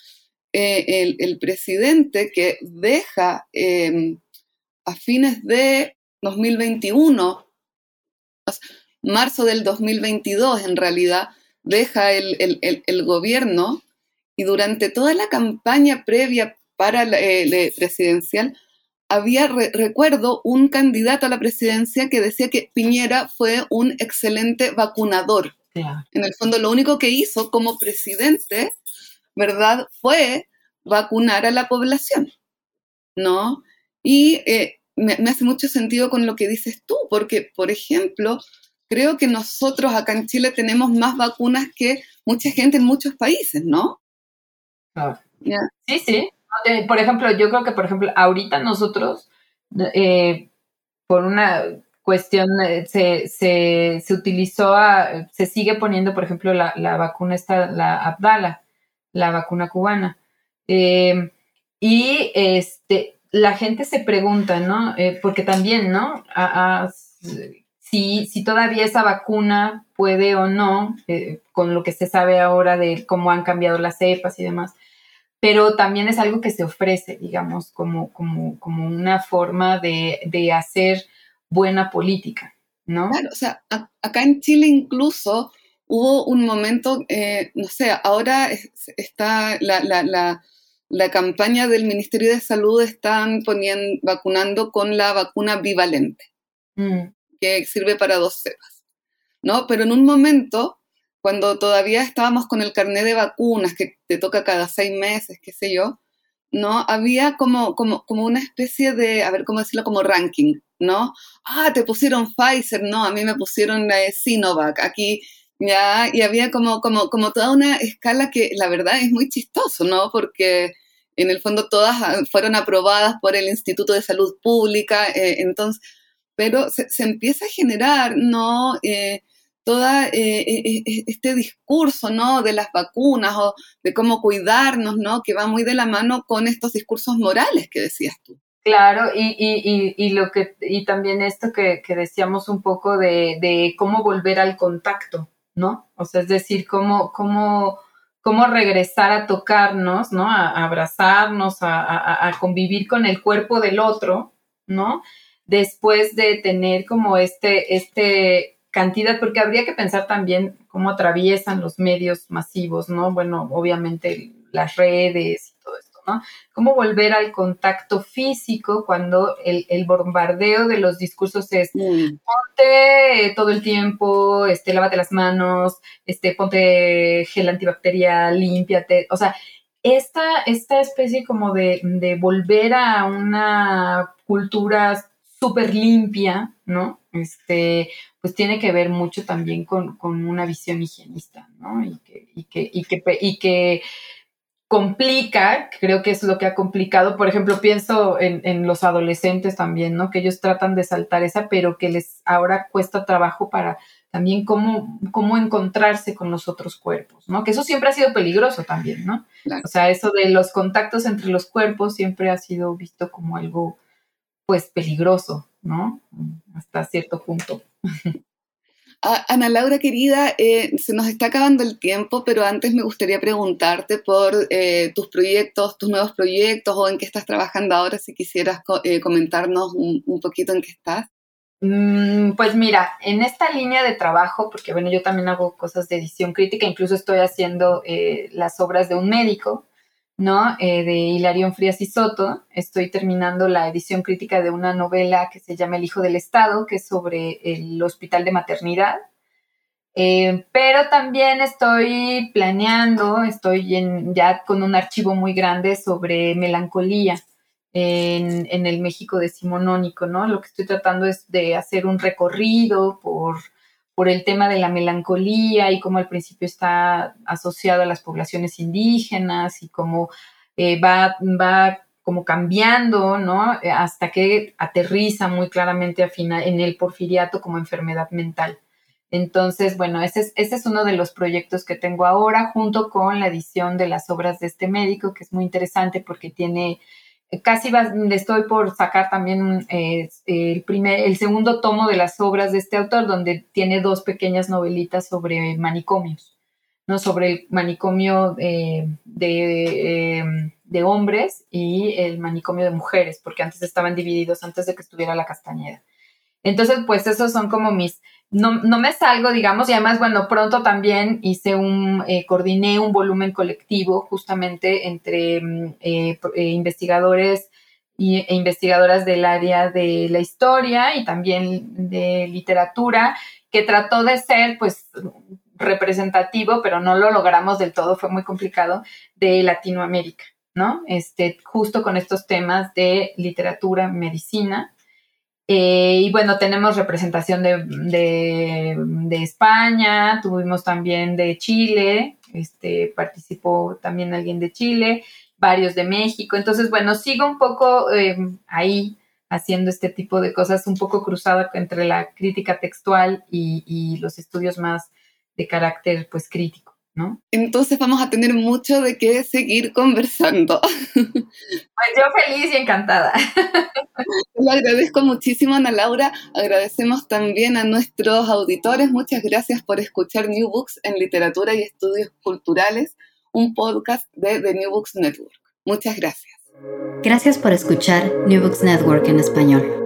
eh, el, presidente que deja em, a fines de 2021, marzo del 2022 en realidad, deja el, gobierno y durante toda la campaña previa para la eh, presidencial, había, recuerdo, un candidato a la presidencia que decía que Piñera fue un excelente vacunador. En el fondo, lo único que hizo como presidente, ¿verdad?, fue vacunar a la población, ¿no? Y eh, me, hace mucho sentido con lo que dices tú, porque, por ejemplo, creo que nosotros acá en Chile tenemos más vacunas que mucha gente en muchos países, ¿no? Sí, sí. Eh, por ejemplo, yo creo que, por ejemplo, ahorita nosotros, eh, por una cuestión, eh, se, se, se, utilizó, se sigue poniendo, por ejemplo, la, la, vacuna esta, la Abdala, la vacuna cubana. y este, la gente se pregunta, ¿no? porque también, ¿no? si, todavía esa vacuna puede o no, eh, con lo que se sabe ahora de cómo han cambiado las cepas y demás, pero también es algo que se ofrece, digamos, como, como, como una forma de, hacer buena política, ¿no? Claro, o sea, acá en Chile incluso hubo un momento, eh, no sé, ahora está la, campaña del Ministerio de Salud, están poniendo, vacunando con la vacuna bivalente. Mm que sirve para dos cepas, ¿no? Pero en un momento, cuando todavía estábamos con el carnet de vacunas, que te toca cada seis meses, qué sé yo, ¿no? Había como, como, como una especie de, a ver cómo decirlo, como ranking, ¿no? Ah, te pusieron Pfizer, no, a mí me pusieron eh, Sinovac, aquí ya, y había como, como, como toda una escala que la verdad es muy chistoso, ¿no? Porque en el fondo todas ah, fueron aprobadas por el Instituto de Salud Pública, eh, entonces pero se, empieza a generar, ¿no? Eh, todo eh, eh, este discurso, ¿no? De las vacunas o de cómo cuidarnos, ¿no? Que va muy de la mano con estos discursos morales que decías tú. Claro, y, y, y, lo que, y también esto que, decíamos un poco de, cómo volver al contacto, ¿no? O sea, es decir, cómo, cómo, cómo regresar a tocarnos, ¿no? A, abrazarnos, a, a, convivir con el cuerpo del otro, ¿no? después de tener como este, este cantidad, porque habría que pensar también cómo atraviesan los medios masivos, ¿no? Bueno, obviamente las redes y todo esto, ¿no? Cómo volver al contacto físico cuando el, bombardeo de los discursos es mm. ponte todo el tiempo, este, lávate las manos, este, ponte gel antibacterial, límpiate, o sea, esta, esta especie como de, de volver a una cultura súper limpia, ¿no? Este, pues tiene que ver mucho también con, una visión higienista, ¿no? Y que, y que, y que, y que complica, creo que es lo que ha complicado, por ejemplo, pienso en, los adolescentes también, ¿no? Que ellos tratan de saltar esa, pero que les ahora cuesta trabajo para también cómo, cómo encontrarse con los otros cuerpos, ¿no? Que eso siempre ha sido peligroso también, ¿no? O sea, eso de los contactos entre los cuerpos siempre ha sido visto como algo, pues, peligroso, ¿no? Hasta cierto punto. Ana Laura, querida, eh, se nos está acabando el tiempo, pero antes me gustaría preguntarte por eh, tus proyectos, tus nuevos proyectos o en qué estás trabajando ahora, si quisieras eh, comentarnos un, poquito en qué estás. Mm, pues mira, en esta línea de trabajo, porque bueno, yo también hago cosas de edición crítica, incluso estoy haciendo las obras de un médico, ¿no? de Hilarión Frías y Soto. Estoy terminando la edición crítica de una novela que se llama El Hijo del Estado, que es sobre el hospital de maternidad. Eh, pero también estoy planeando, estoy ya con un archivo muy grande sobre melancolía en, en el México decimonónico, ¿no? Lo que estoy tratando es de hacer un recorrido por por el tema de la melancolía y cómo al principio está asociado a las poblaciones indígenas y cómo eh, va, va como cambiando, ¿no? Hasta que aterriza muy claramente final, en el porfiriato como enfermedad mental. Entonces, bueno, ese es, ese es uno de los proyectos que tengo ahora, junto con la edición de las obras de este médico, que es muy interesante porque tiene casi estoy por sacar también el, primer, el segundo tomo de las obras de este autor, donde tiene dos pequeñas novelitas sobre manicomios, ¿no? Sobre el manicomio eh, de, em, de, hombres y el manicomio de mujeres, porque antes estaban divididos, antes de que estuviera la Castañeda. Entonces, pues esos son como mis, no, no, me salgo, digamos, y además, bueno, pronto también hice un, eh, coordiné un volumen colectivo justamente entre mm, eh, eh, investigadores y, e investigadoras del área de la historia y también de literatura, que trató de ser, pues, representativo, pero no lo logramos del todo, fue muy complicado, de Latinoamérica, ¿no? Este, justo con estos temas de literatura, medicina, eh, y bueno, tenemos representación de, España, tuvimos también de Chile, este, participó también alguien de Chile, varios de México. Entonces, bueno, sigo un poco eh, ahí haciendo este tipo de cosas, un poco cruzada entre la crítica textual y, y los estudios más de carácter pues crítico. Entonces vamos a tener mucho de qué seguir conversando. Pues yo feliz y encantada. Le agradezco muchísimo, Ana Laura. Agradecemos también a nuestros auditores. Muchas gracias por escuchar New Books en Literatura y Estudios Culturales, un podcast de The New Books Network. Muchas gracias. Gracias por escuchar New Books Network en español.